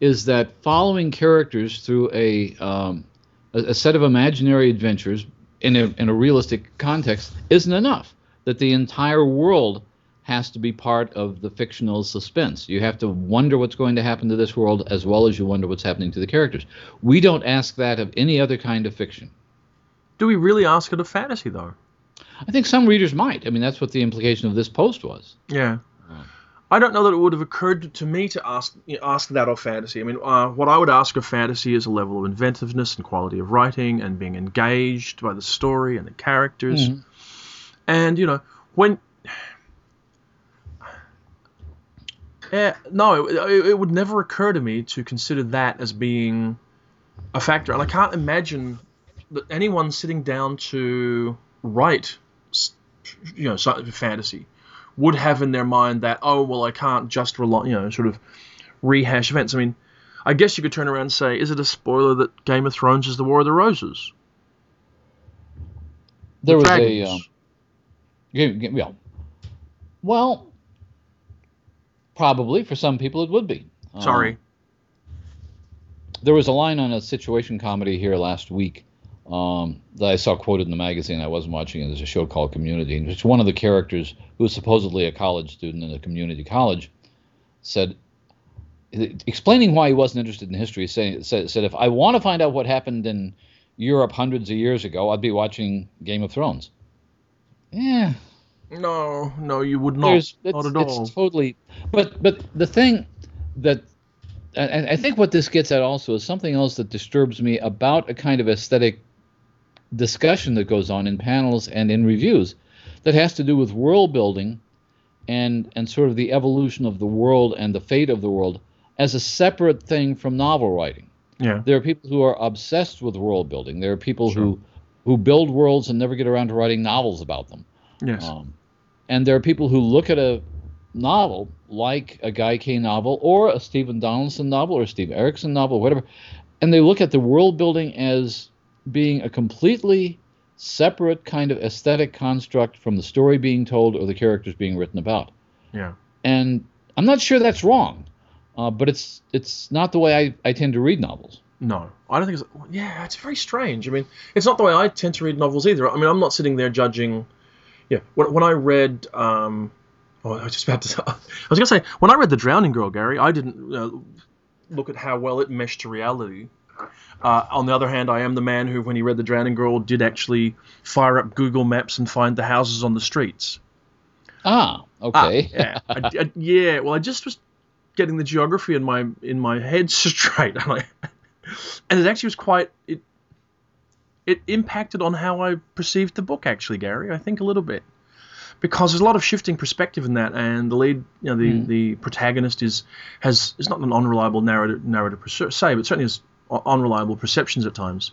is that following characters through a, um, a, a set of imaginary adventures in a, in a realistic context isn't enough. That the entire world has to be part of the fictional suspense. You have to wonder what's going to happen to this world as well as you wonder what's happening to the characters. We don't ask that of any other kind of fiction. Do we really ask it of fantasy though? I think some readers might. I mean, that's what the implication of this post was. Yeah. Uh, I don't know that it would have occurred to me to ask you know, ask that of fantasy. I mean, uh, what I would ask of fantasy is a level of inventiveness and quality of writing and being engaged by the story and the characters. Mhm. And you know, when Eh, no, it, it would never occur to me to consider that as being a factor, and I can't imagine that anyone sitting down to write, you know, fantasy would have in their mind that oh well, I can't just rely, you know, sort of rehash events. I mean, I guess you could turn around and say, is it a spoiler that Game of Thrones is the War of the Roses? There was a. Dragons. Um, game, game, yeah. Well, probably for some people it would be. Um, Sorry. there was a line on a situation comedy here last week um, that I saw quoted in the magazine. I wasn't watching it. There's a show called Community, in which one of the characters, who was supposedly a college student in a community college, said, explaining why he wasn't interested in history, saying, said, said, if I want to find out what happened in Europe hundreds of years ago, I'd be watching Game of Thrones. Yeah, No, no, you would not. there's not it's, at all. it's totally but but the thing that and I think what this gets at also is something else that disturbs me about a kind of aesthetic discussion that goes on in panels and in reviews that has to do with world building and and sort of the evolution of the world and the fate of the world as a separate thing from novel writing. Yeah. There are people who are obsessed with world building. There are people who who build worlds and never get around to writing novels about them. Yes. Um, and there are people who look at a novel like a Guy Kay novel or a Stephen Donaldson novel or a Steve Erikson novel, whatever, and they look at the world building as being a completely separate kind of aesthetic construct from the story being told or the characters being written about. Yeah. And I'm not sure that's wrong, uh, but it's it's not the way I, I tend to read novels. No, I don't think it's. Yeah, it's very strange. I mean, it's not the way I tend to read novels either. I mean, I'm not sitting there judging. Yeah, when, when I read, um, oh, I was just about to. I was gonna say when I read The Drowning Girl, Gary, I didn't uh, look at how well it meshed to reality. Uh, on the other hand, I am the man who, when he read The Drowning Girl, did actually fire up Google Maps and find the houses on the streets. Ah, okay. Ah, yeah, I, I, yeah. Well, I just was getting the geography in my in my head straight, and, it actually was quite it. It impacted on how I perceived the book, actually, Gary. I think a little bit because there's a lot of shifting perspective in that, and the lead, you know, the, Mm. the protagonist is has is not an unreliable narrative narrative per se, but certainly has u- unreliable perceptions at times.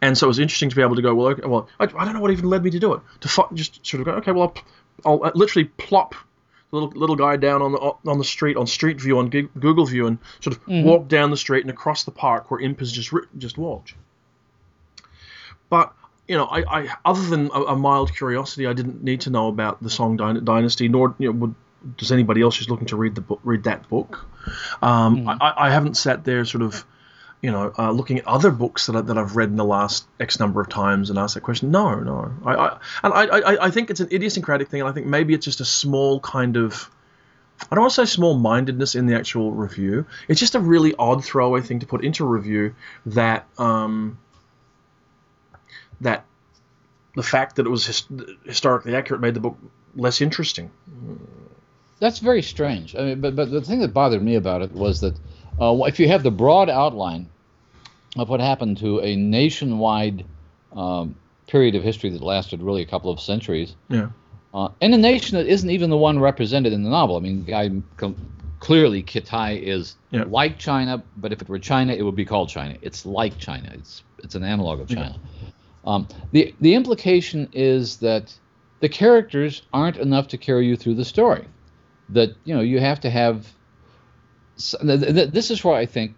And so it was interesting to be able to go, well, okay, well, I, I don't know what even led me to do it. To just sort of go, okay, well, I'll, I'll uh, literally plop the little little guy down on the on the street on Street View on Google View and sort of Mhm. walk down the street and across the park where Imp has just just walked. But you know, I, I other than a, a mild curiosity, I didn't need to know about the Song Dyn- Dynasty, nor you know, would does anybody else who's looking to read the book read that book. Um, Mhm. I, I haven't sat there sort of, you know, uh, looking at other books that, I, that I've read in the last X number of times and asked that question. No, no. I, I and I, I, I think it's an idiosyncratic thing, and I think maybe it's just a small kind of. I don't want to say small mindedness in the actual review. It's just a really odd throwaway thing to put into a review that um, that the fact that it was his, historically accurate made the book less interesting. That's very strange. I mean, but but the thing that bothered me about it was that uh, if you have the broad outline of what happened to a nationwide um, period of history that lasted really a couple of centuries, Yeah. uh, in a nation that isn't even the one represented in the novel. I mean, I com- clearly Kitai is Yeah. like China, but if it were China, it would be called China. It's like China. It's it's an analog of China. Um, the the implication is that the characters aren't enough to carry you through the story. That you know you have to have. s- th- th- This is where I think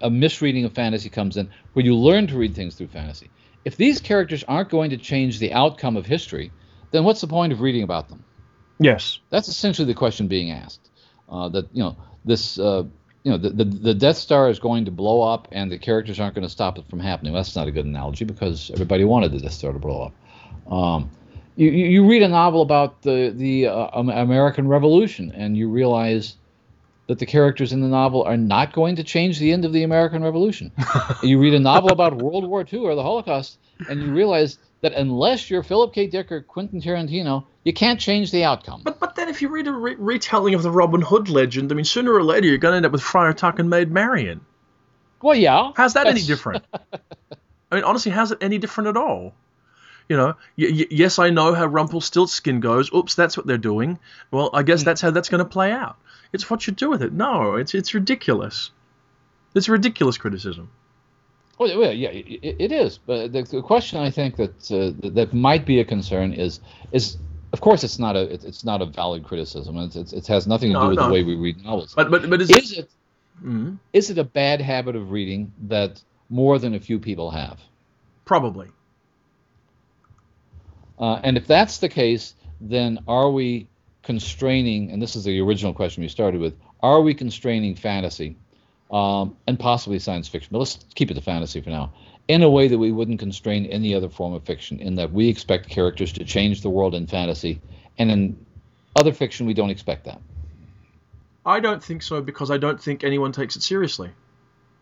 a misreading of fantasy comes in, where you learn to read things through fantasy. If these characters aren't going to change the outcome of history, then what's the point of reading about them? Yes. That's essentially the question being asked. Uh, that you know this, uh, you know, the, the the Death Star is going to blow up, and the characters aren't going to stop it from happening. That's not a good analogy because everybody wanted the Death Star to blow up. Um, you, you you read a novel about the the uh, American Revolution, and you realize that the characters in the novel are not going to change the end of the American Revolution. you read a novel about World War II or the Holocaust, and you realize that unless you're Philip K. Dick or Quentin Tarantino, you can't change the outcome. But but then if you read a re- retelling of the Robin Hood legend, I mean, sooner or later you're going to end up with Friar Tuck and Maid Marian. Well, yeah. How's that any different? I mean, honestly, how's it any different at all? You know, y- y- yes, I know how Rumpelstiltskin goes. Oops, that's what they're doing. Well, I guess mm. that's how that's going to play out. It's what you do with it. No, it's it's ridiculous. It's ridiculous criticism. Well, well, yeah, it, it is. But the, the question I think that uh, that- might be a concern is is of course it's not a it, it's not a valid criticism. It's, it's, it has nothing to No, do with no. the way we read novels. But but but is, is it Mhm. is it a bad habit of reading that more than a few people have? probably. Uh, and if that's the case, then are we constraining? And this is the original question we started with: Are we constraining fantasy um, and possibly science fiction? But let's keep it to fantasy for now. In a way that we wouldn't constrain any other form of fiction, in that we expect characters to change the world in fantasy, and in other fiction we don't expect that. I don't think so because I don't think anyone takes it seriously.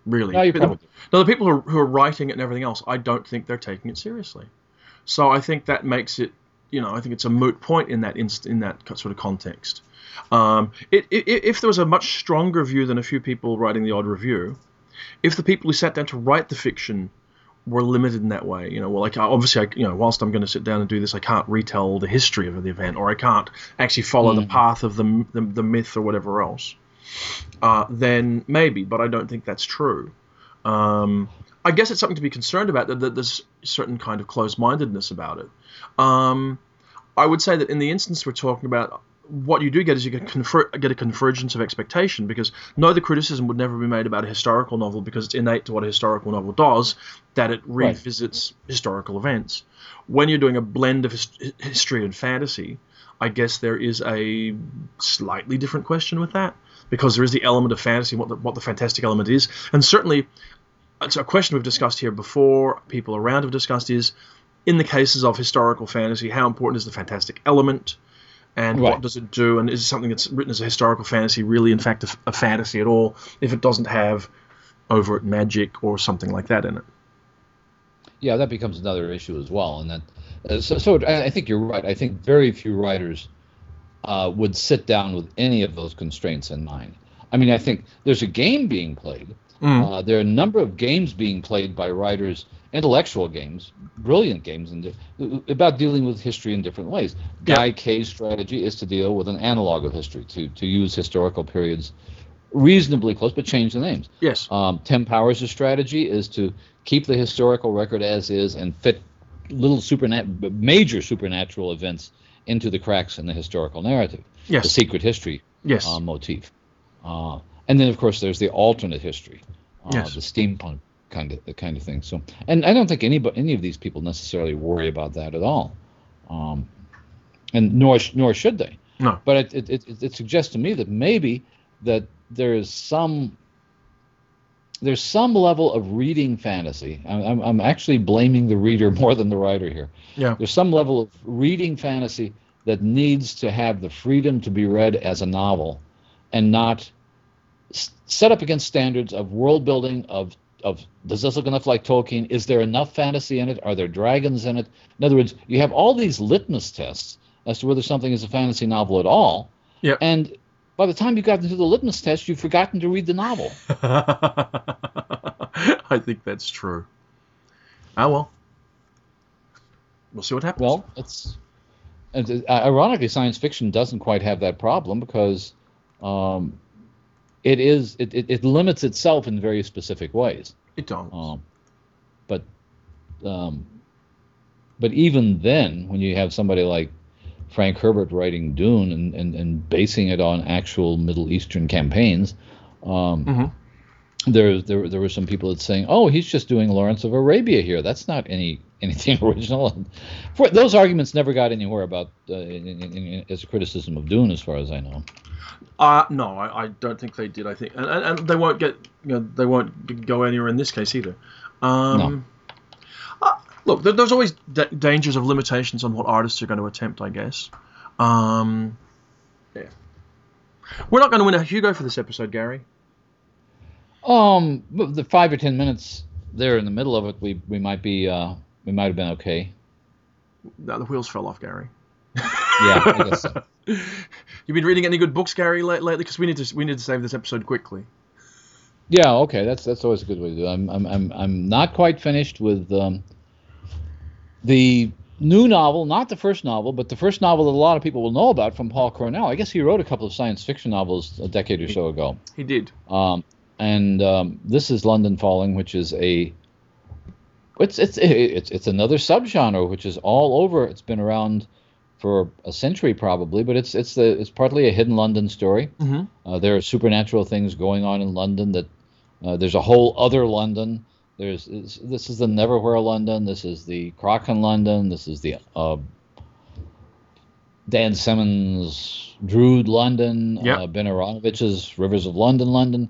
Really. No, you The- probably. No, the people who are, who are writing it and everything else, I don't think they're taking it seriously. So I think that makes it, you know, I think it's a moot point in that inst- in that sort of context. Um, it, it, if there was a much stronger view than a few people writing the odd review, if the people who sat down to write the fiction were limited in that way, you know, well, like obviously, I, you know, whilst I'm going to sit down and do this, I can't retell the history of the event, or I can't actually follow the Mm. path of the, the the myth or whatever else. Uh, then maybe, but I don't think that's true. Um, I guess it's something to be concerned about that, that there's certain kind of closed-mindedness about it. Um, I would say that in the instance we're talking about, what you do get is you get, confer- get a convergence of expectation because no, the criticism would never be made about a historical novel because it's innate to what a historical novel does that it revisits right. historical events. When you're doing a blend of his- history and fantasy, I guess there is a slightly different question with that because there is the element of fantasy, what the, what the fantastic element is, and certainly it's a question we've discussed here before. People around have discussed is in the cases of historical fantasy, how important is the fantastic element? and right. what does it do and is something that's written as a historical fantasy really in fact a, a, fantasy at all if it doesn't have overt magic or something like that in it yeah that becomes another issue as well and that uh, so, so i think you're right i think very few writers uh, would sit down with any of those constraints in mind i mean i think there's a game being played mm. uh, there are a number of games being played by writers intellectual games, brilliant games, and about dealing with history in different ways. Yeah. Guy Kay's strategy is to deal with an analog of history, to to use historical periods reasonably close, but change the names. Yes. Um, Tim Powers' strategy is to keep the historical record as is and fit little supernat- major supernatural events into the cracks in the historical narrative. Yes. The secret history yes. Uh, motif. Uh, and then, of course, there's the alternate history, uh, yes. the steampunk kind of kind of thing. So, and I don't think any any of these people necessarily worry about that at all, um, and nor nor should they. No. But it, it, it, it suggests to me that maybe that there is some there's some level of reading fantasy. I'm, I'm actually blaming the reader more than the writer here. Yeah. There's some level of reading fantasy that needs to have the freedom to be read as a novel, and not set up against standards of world building, of of does this look enough like Tolkien? Is there enough fantasy in it? Are there dragons in it? In other words, you have all these litmus tests as to whether something is a fantasy novel at all. Yeah. And by the time you got into the litmus test, you've forgotten to read the novel. I think that's true. Ah well. We'll see what happens. Well, it's uh, ironically science fiction doesn't quite have that problem because um, it is it, it, it, limits itself in very specific ways. It does. Um, but um, but even then, when you have somebody like Frank Herbert writing Dune and, and, and basing it on actual Middle Eastern campaigns, um, mm-hmm. there, there there were some people that saying, "Oh, he's just doing Lawrence of Arabia here. That's not any anything original." For, those arguments never got anywhere about uh, in, in, in, as a criticism of Dune, as far as I know. Uh, no, I, I, don't think they did. I think, and, and, and, they won't get, you know, they won't go anywhere in this case either. Um, no. Uh, look, there, there's always d- dangers of limitations on what artists are going to attempt, I guess. Um, yeah. We're not going to win a Hugo for this episode, Gary. Um, the five or ten minutes there in the middle of it, we we might be, uh, we might have been okay. No, the wheels fell off, Gary. yeah, I guess so. You've been reading any good books, Gary, lately? Because we need to we need to save this episode quickly. Yeah, okay, that's that's always a good way to do. It. I'm I'm I'm I'm not quite finished with um, the new novel, not the first novel, but the first novel that a lot of people will know about from Paul Cornell. I guess he wrote a couple of science fiction novels a decade or so ago. He did. Um, and um, this is London Falling, which is a it's it's it's it's another subgenre which is all over. It's been around for a century probably, but it's it's the it's partly a hidden London story. Mm-hmm. Uh, there are supernatural things going on in London that uh, there's a whole other London. There's this is the Neverwhere London. This is the Kraken London. This is the uh, Dan Simmons Drood London. Yep. Uh, ben Aaronovitch's Rivers of London London.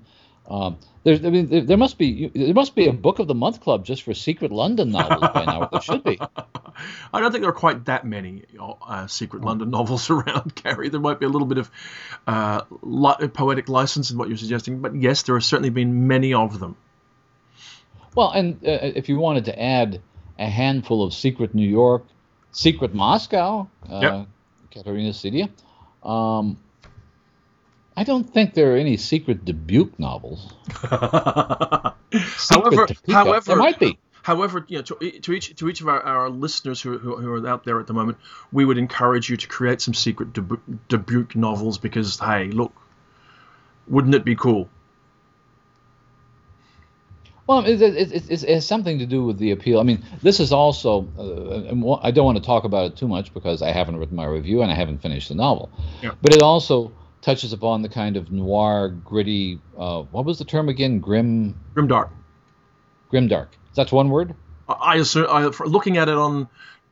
Um, there's, I mean, there, there, must be there must be a book of the month club just for secret London novels by now. There should be. I don't think there are quite that many uh, secret London novels around, Gary. There might be a little bit of uh, li- poetic license in what you're suggesting, but yes, there have certainly been many of them. Well, and uh, if you wanted to add a handful of secret New York, secret Moscow, uh, yep. Katerina Sedia, um, I don't think there are any secret Dubuque novels. however, however, there might be. However, you know, to, to each to each of our, our listeners who, who, who, are out there at the moment, we would encourage you to create some secret Dubuque novels because, hey, look, wouldn't it be cool? Well, it, it, it, it, has something to do with the appeal. I mean, this is also, uh, I don't want to talk about it too much because I haven't written my review and I haven't finished the novel. Yeah. But it also touches upon the kind of noir, gritty, uh, what was the term again? Grim? Grim dark. Grimdark. Grimdark. That's one word? I, I assume, I, looking at it on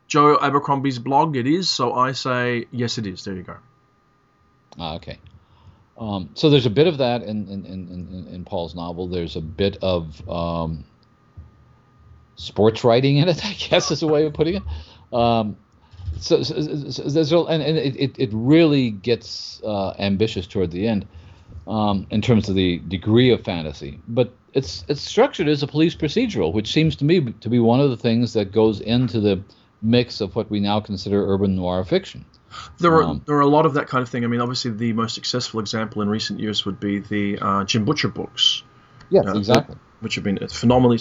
Joe Abercrombie's blog, it is. So I say, yes, it is. There you go. Ah, okay. Um, so there's a bit of that in, in, in, in, Paul's novel. There's a bit of um, sports writing in it, I guess is a way of putting it. Um, so, so, so, there's and, and it, it really gets uh, ambitious toward the end um, in terms of the degree of fantasy. But it's it's structured as a police procedural, which seems to me to be one of the things that goes into the mix of what we now consider urban noir fiction. There are um, there are a lot of that kind of thing. I mean, obviously, the most successful example in recent years would be the uh, Jim Butcher books. Yes, uh, exactly. Which have been phenomenally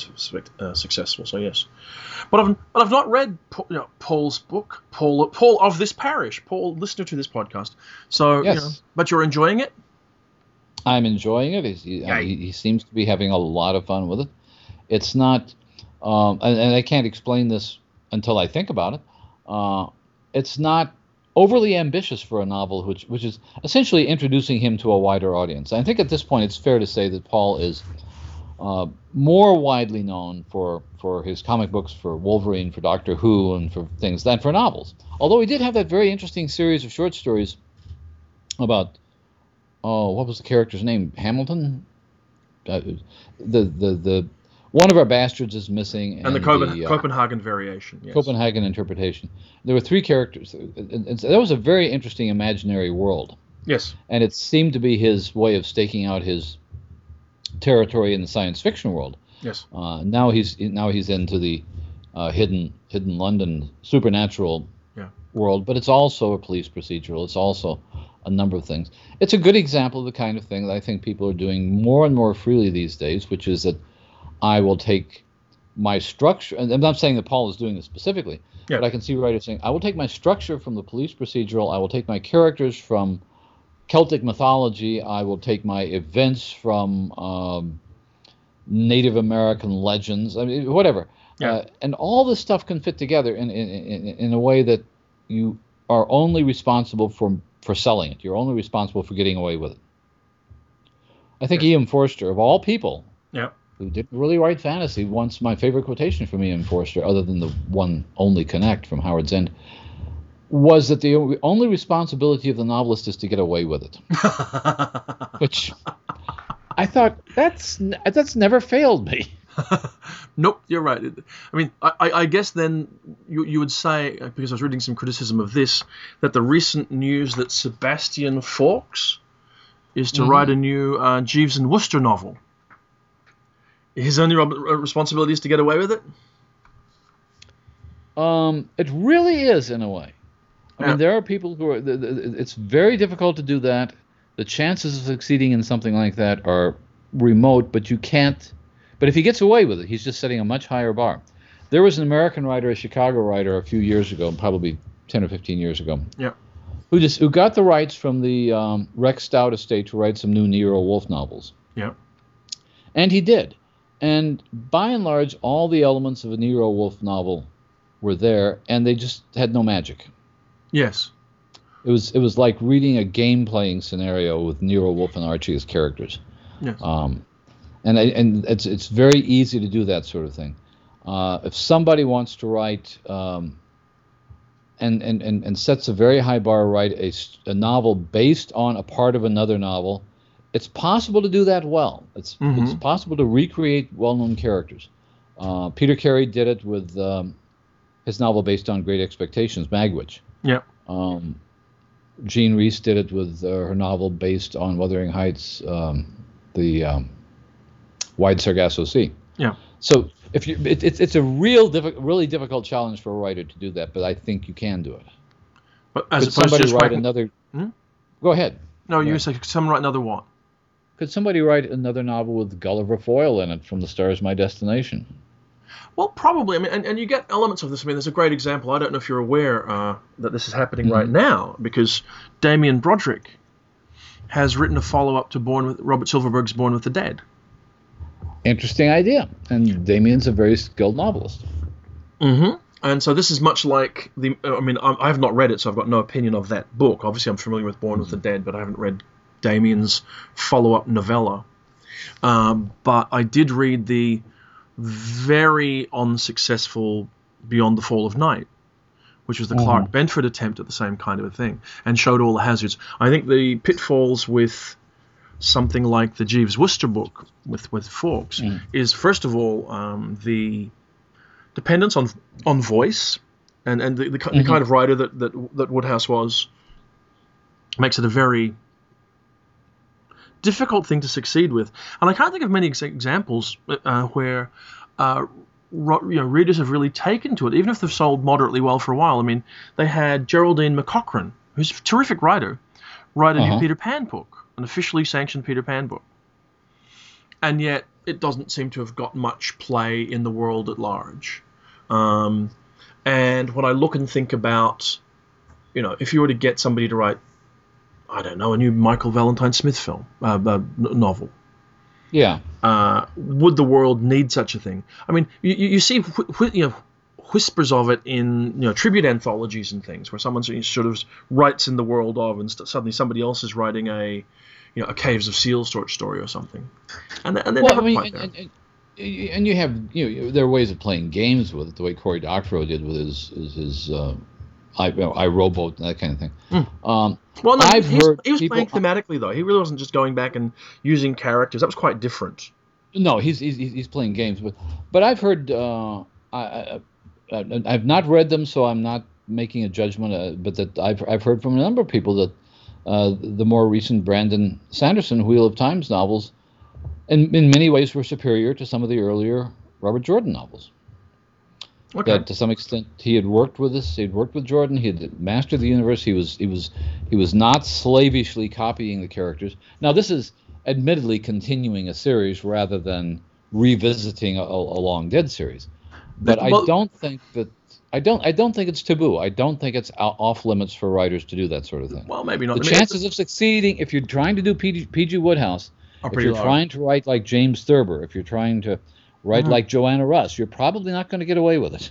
uh, successful. So yes, but I've but I've not read you know, Paul's book, Paul Paul of this parish, Paul listener to this podcast. So yes. you know, but you're enjoying it. I'm enjoying it. He, he, he, seems to be having a lot of fun with it. It's not, um, and, and, I can't explain this until I think about it. Uh, it's not overly ambitious for a novel, which which is essentially introducing him to a wider audience. I think at this point it's fair to say that Paul is uh, more widely known for for his comic books, for Wolverine, for Doctor Who, and for things than for novels. Although he did have that very interesting series of short stories about oh, what was the character's name? Hamilton. Uh, the the the one of our bastards is missing, and, and the, Copen- the uh, Copenhagen variation, yes. Copenhagen interpretation. There were three characters. That was a very interesting imaginary world. Yes, and it seemed to be his way of staking out his territory in the science fiction world. Yes. Uh, now he's now he's into the uh, hidden hidden London supernatural yeah. world, but it's also a police procedural. It's also a number of things. It's a good example of the kind of thing that I think people are doing more and more freely these days, which is that I will take my structure, and I'm not saying that Paul is doing this specifically, yeah. but I can see writers saying, I will take my structure from the police procedural, I will take my characters from Celtic mythology, I will take my events from um, Native American legends, I mean, whatever. Yeah. Uh, and all this stuff can fit together in, in, in, in a way that you are only responsible for, for selling it. You're only responsible for getting away with it. I think yeah. E.M. Forster, of all people, yeah who didn't really write fantasy, once my favorite quotation from E.M. Forster, other than the one only connect from Howard's End, was that the only responsibility of the novelist is to get away with it. Which I thought that's that's never failed me. nope, you're right. I mean, I, I, guess then you, you would say, because I was reading some criticism of this, that the recent news that Sebastian Faulks is to mm-hmm. write a new uh, Jeeves and Wooster novel his only responsibility is to get away with it? Um, it really is in a way. I yeah. mean, there are people who are. It's very difficult to do that. The chances of succeeding in something like that are remote, but you can't. But if he gets away with it, he's just setting a much higher bar. There was an American writer, a Chicago writer, a few years ago, probably 10 or 15 years ago. Yeah. Who just who got the rights from the um, Rex Stout estate to write some new Nero Wolfe novels. Yeah. And he did. And by and large, all the elements of a Nero Wolfe novel were there, and they just had no magic. Yes. It was it was like reading a game playing scenario with Nero Wolfe and Archie as characters. Yes. Um, and and it's it's very easy to do that sort of thing. Uh, if somebody wants to write um, and, and, and, and sets a very high bar, write a, a novel based on a part of another novel it's possible to do that well. It's mm-hmm. it's possible to recreate well-known characters. Uh, Peter Carey did it with um, his novel based on Great Expectations, Magwitch. Yeah. Um, Jean Rhys did it with uh, her novel based on Wuthering Heights, um, the um, Wide Sargasso Sea. Yeah. So if you, it, it's it's a real diffi- really difficult challenge for a writer to do that, but I think you can do it. But as Could somebody write writing... another? Hmm? Go ahead. No, you said someone write another what? Could somebody write another novel with Gulliver Foyle in it from The Stars My Destination? Well, probably. I mean, and, and you get elements of this. I mean, there's a great example. I don't know if you're aware uh, that this is happening mm-hmm. right now because Damien Broderick has written a follow-up to Born with Robert Silverberg's Born with the Dead. interesting idea. And Damien's a very skilled novelist. Mm-hmm. And so this is much like the. I mean, I I have not read it, so I've got no opinion of that book. Obviously, I'm familiar with Born with the Dead, but I haven't read Damien's follow-up novella. Um, but I did read the very unsuccessful Beyond the Fall of Night, which was the Clarke Benford attempt at the same kind of a thing, and showed all the hazards. I think the pitfalls with something like the Jeeves Wooster book with with Faulks is first of all um, the dependence on on voice and and the, the, the kind of writer that, that that Wodehouse was makes it a very difficult thing to succeed with. And I can't think of many ex- examples uh, where uh, ro- you know readers have really taken to it, even if they've sold moderately well for a while. I mean, they had Geraldine McCaughrean, who's a terrific writer, write a new Uh-huh. Peter Pan book, an officially sanctioned Peter Pan book, and yet it doesn't seem to have got much play in the world at large. Um, and when I look and think about, you know, if you were to get somebody to write, I don't know, a new Michael Valentine Smith film, uh, uh, novel, Yeah. uh, would the world need such a thing? I mean, you, you see, wh- you know, whispers of it in you know tribute anthologies and things, where someone sort of- writes in the world of, and st- suddenly somebody else is writing a, you know, a Caves of Steel short story or something, and they- and they're Well, never I mean, quite and, there. and, and- and you have you know there are ways of playing games with it, the way Cory Doctorow did with his his, his uh, I, you know, I Robot and that kind of thing. Um, Well, no, I've he, was- heard he was people- playing thematically though. He really wasn't just going back and using characters. That was quite different. No, he's he's he's playing games, but but I've heard uh, I, I I've not read them, so I'm not making a judgment. Uh, but that I've I've heard from a number of people that uh, the more recent Brandon Sanderson Wheel of Times novels, in in many ways, were superior to some of the earlier Robert Jordan novels. Okay. That to some extent he had worked with us. He'd worked with Jordan. He had mastered the universe. He was he was he was not slavishly copying the characters. Now this is admittedly continuing a series rather than revisiting a, a long dead series. But I Well- don't think that I don't I don't think it's taboo. I don't think it's off limits for writers to do that sort of thing. well, maybe not. the I mean, chances of succeeding if you're trying to do PG, PG Wodehouse, oh, if you're low. trying to write like James Thurber, if you're trying to write Mhm. like Joanna Russ, you're probably not going to get away with it.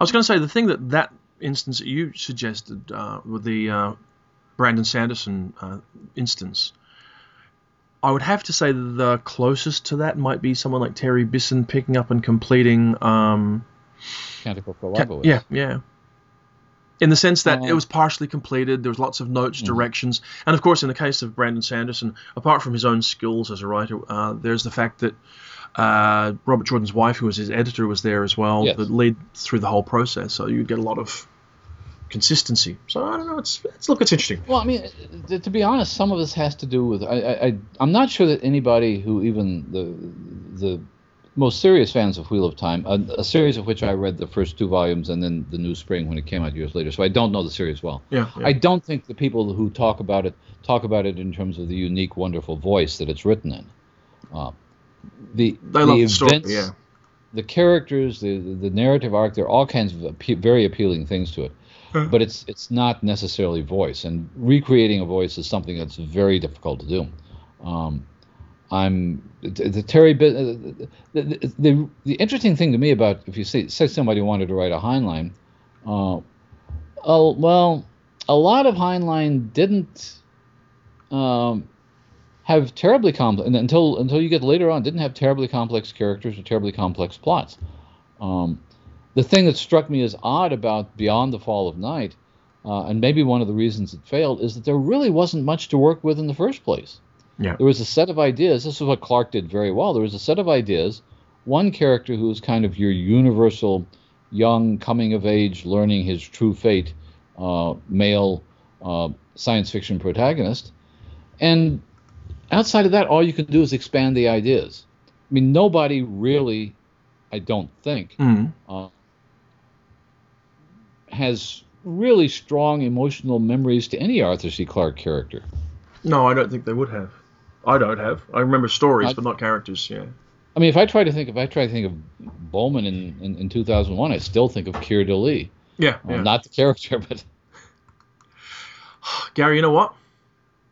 I was going to say the thing that that instance that you suggested uh, with the uh, Brandon Sanderson uh, instance, I would have to say the closest to that might be someone like Terry Bisson picking up and completing. Um, Ca- yeah, yeah. In the sense that Uh, it was partially completed, there was lots of notes, directions, and of course, in the case of Brandon Sanderson, apart from his own skills as a writer, uh, there's the fact that uh, Robert Jordan's wife, who was his editor, was there as well, Yes. that led through the whole process. So you get a lot of consistency. So I don't know. It's, it's look, it's interesting. Well, I mean, to, be honest, some of this has to do with I, I, I'm not sure that anybody who even the the most serious fans of Wheel of Time, a, a series of which I read the first two volumes and then the New Spring when it came out years later, so I don't know the series well. Yeah. yeah. I don't think the people who talk about it talk about it in terms of the unique, wonderful voice that it's written in. Uh, the they the love the story. events, Yeah. the characters, the, the the narrative arc, there are all kinds of appe- very appealing things to it. Huh. But it's it's not necessarily voice, and recreating a voice is something that's very difficult to do. Um, I'm the, the Terry. Uh, The, the, the the interesting thing to me about if you say say somebody wanted to write a Heinlein, uh, oh well, a lot of Heinlein didn't um, have terribly complex until until you get later on didn't have terribly complex characters or terribly complex plots. Um, the thing that struck me as odd about Beyond the Fall of Night, uh, and maybe one of the reasons it failed, is that there really wasn't much to work with in the first place. Yeah. There was a set of ideas. This is what Clarke did very well. There was a set of ideas. One character who was kind of your universal, young, coming of age, learning his true fate, uh, male uh, science fiction protagonist, and outside of that, all you can do is expand the ideas. I mean, nobody really, I don't think, Mm. uh, has really strong emotional memories to any Arthur C. Clarke character. No, I don't think they would have. I don't have. I remember stories, I- but not characters. Yeah. I mean, if I try to think, if I try to think of Bowman in, in, in 2001, I still think of Keir Dullea. Yeah. Uh, yeah. not the character, but Gary, you know what?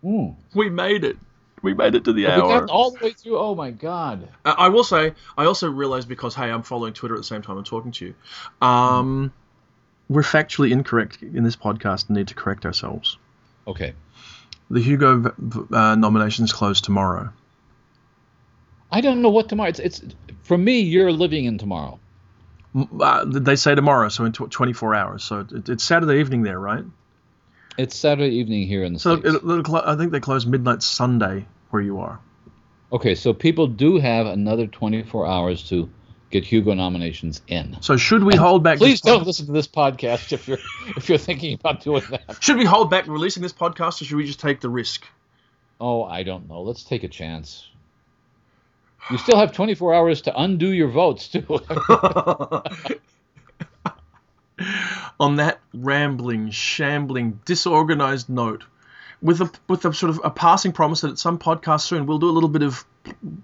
Mm. We made it. We made it to the hour. We got all the way through. Oh my god. I I will say, I also realized because hey, I'm following Twitter at the same time I'm talking to you. Um, we're factually incorrect in this podcast and need to correct ourselves. Okay. The Hugo v- v- uh, nominations close tomorrow. I don't know what tomorrow. It's it's for me. You're living in tomorrow. Uh, they say tomorrow, so in tw 24 hours. So it, it's Saturday evening there, right? It's Saturday evening here in the So states. it, I think they close midnight Sunday where you are. Okay, so people do have another 24 hours to get Hugo nominations in. So should we hold back? Please don't listen to this podcast if you're if you're thinking about doing that. Should we hold back releasing this podcast, or should we just take the risk? Oh, I don't know. Let's take a chance. You still have 24 hours to undo your votes too. On that rambling, shambling, disorganized note, with a with a sort of a passing promise that at some podcast soon we'll do a little bit of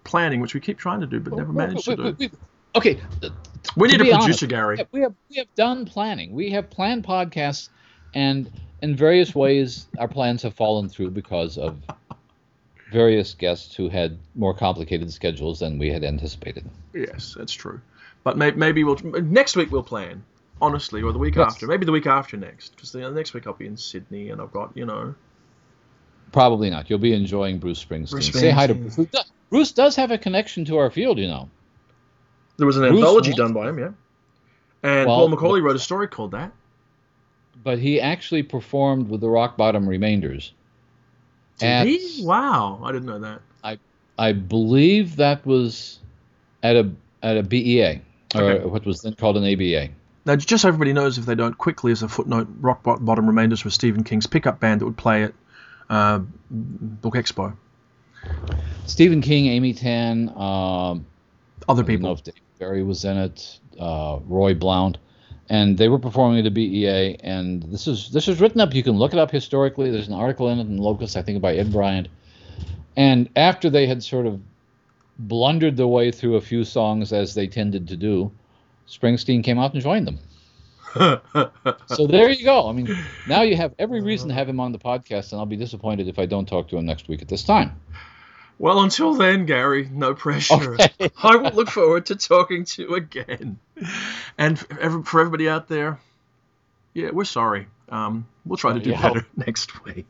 planning, which we keep trying to do but never managed to do. Okay, We need a producer, honest, Gary. We have we have done planning. We have planned podcasts, and in various ways, our plans have fallen through because of various guests who had more complicated schedules than we had anticipated. Yes, that's true. But may, maybe we'll next week we'll plan. Honestly, or the week Yes. after, maybe the week after next, because the next week I'll be in Sydney and I've got you know. Probably not. You'll be enjoying Bruce Springsteen. Bruce Say hi to Springsteen. Bruce. Does- Bruce does have a connection to our field, you know. There was an Bruce anthology done by him, yeah. And Well, Paul McAuley wrote a story called that. But he actually performed with the Rock Bottom Remainders. Did At- he? Wow, I didn't know that. I believe that was at a at a BEA or Okay. what was then called an ABA. Now, just so everybody knows, if they don't, quickly as a footnote, Rock Bot- Bottom Remainders was Stephen King's pickup band that would play at uh, Book Expo. Stephen King, Amy Tan, um, Other I don't know people. if Dave Barry was in it, uh, Roy Blount, and they were performing at a BEA. And this is this is written up. You can look it up historically. There's an article in it in Locus, I think, by Ed Bryant. And after they had sort of blundered their way through a few songs as they tended to do, Springsteen came out and joined them. So there you go. I mean, now you have every reason to have him on the podcast, and I'll be disappointed if I don't talk to him next week at this time. well, until then, Gary, no pressure. Okay. I will look forward to talking to you again. And for, everybody out there, yeah, we're sorry. Um, we'll try to do Yeah. better next week.